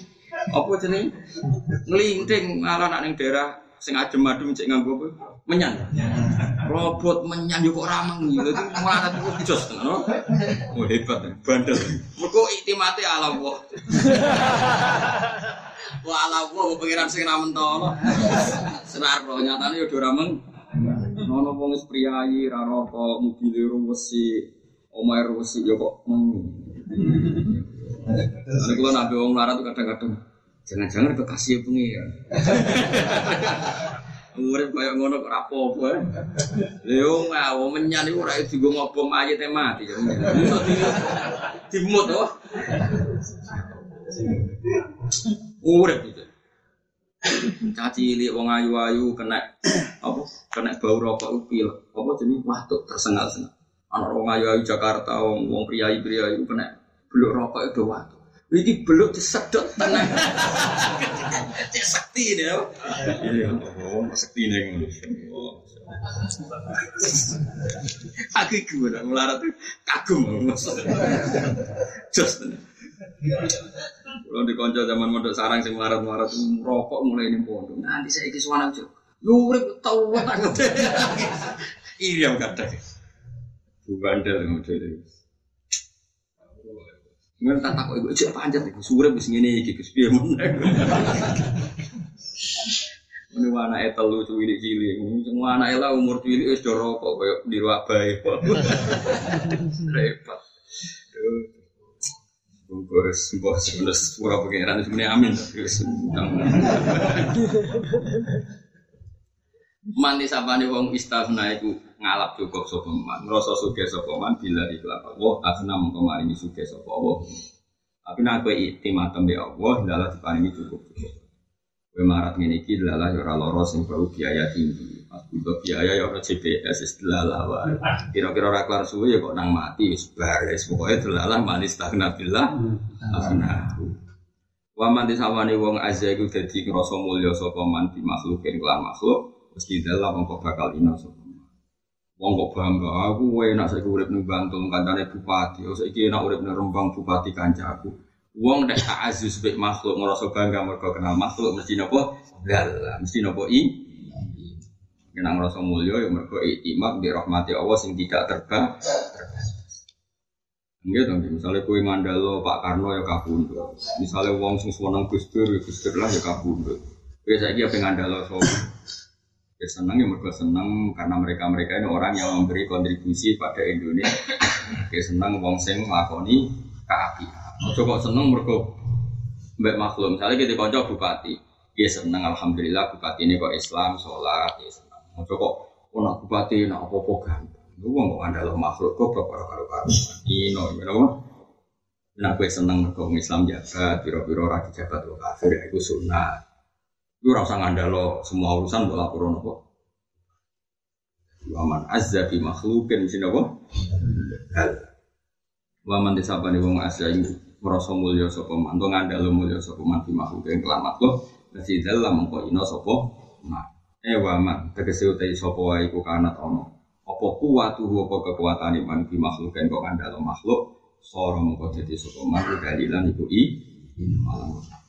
apa jeneng? Ngelinting malah nak ning daerah sing ajem adem cek nganggo apa? Menyan. Robot menyan yo kok ra mengi. Dadi melarat itu jos ngono. Oh hebat, bandel. Mergo iktimate ala Allah. Wah ala Allah pengiran sing ra mentolo. Senar kok nyatane yo ora meng. Nono wong wis priyayi ra rokok, mobil ruwesi, omahe ruwesi yo kok mengi. Lalu kalau nabi wong tuh kadang-kadang jangan-jangan kekasih pengiran. Umur kayak ngono rapopo ya. Leo ngawo menyan iku ora digo ngobong mayit mati. Dimut to. Urip gitu. Caci cilik wong ayu-ayu kena apa? Kena bau rokok upil. Apa jenis watuk tersengal-sengal. Anak wong ayu-ayu Jakarta, wong wong priayi-priayi kena beluk rokok itu watuk. Iki beluk disedot tenang. Cek sakti ini ya. Iya, oh, sakti ini. Aku gimana melarat kagum. Jos. Kalau di konco zaman modal sarang sing melarat-melarat rokok mulai ini pondok. Nanti saya ikut suara aja. Yurip tahu banget. Iya kadang. Bandel model. Nggak tak takut ibu cek panjat ibu sore bis ngene iki Gus piye men. Ini wana etel lucu ini cilik, semua anak elah umur cilik wis do rokok koyo di ruak bae. Repot. Bos, bos, bos, pura pengiran sebenarnya amin. Mandi sapane wong istafna iku ngalap cukup sapa man ngrasa sugih sapa man bila iklan Allah asna mengko maringi sugih sapa Allah. Tapi nek kowe iktimatem be Allah dalah diparingi cukup kowe marat ngene iki dalah ya ora lara sing perlu biaya tinggi. Pas butuh biaya ya ora CPS dalah wae. Kira-kira ora kelar suwe ya kok nang mati wis bares pokoke dalah manis tahna billah. Asna. Waman disawane wong azza iku dadi ngrasa mulya sapa man di makhlukin makhluk mesti dalam mongko bakal ina sapa Wong kok bangga, aku enak saya urip ning Bantul kancane bupati, oh saiki enak urip ning Rembang bupati kancaku. Wong nek tak aziz mek makhluk ngerasa bangga mergo kenal makhluk mesti napa? Dalah, mesti napa i? Kenang ngerasa mulya ya mergo iktimak di rahmati Allah sing tidak terba. Enggak dong, misalnya kue mandalo Pak Karno ya kabundut. Misalnya wong sing seneng Gus ya lah ya kabundut. Biasa dia pengen ngandalo sopo. Ya senang ya mereka senang karena mereka-mereka ini orang yang memberi kontribusi pada Indonesia. Ya senang wong sing lakoni kaapi. Ojo kok seneng mereka mbak makhluk. Misalnya kita konco bupati, ya senang alhamdulillah bupati ini kok Islam, sholat, ya senang. Ojo kok oh nak bupati nak apa-apa gampang. Lu wong kok andal makhluk kok karo karo karo. Ino, you know. Nah, gue seneng mereka Islam jabat, biro-biro rakyat jabat kafir, itu sunnah. Lu rasa ngandalo semua urusan buat laporan apa? Waman azza bi makhlukin sini apa? Waman disabani wong azza ini merasa mulia sapa man, to ngandalo mulia sapa man bi makhlukin kelan makhluk, mesti dalam mengko ino sapa man. Eh waman tegese utai sapa wae iku kanat ono. Apa kuwatu apa kekuatan iman bi makhlukin kok ngandalo makhluk, soro mengko dadi sapa man dalilan iku i malam.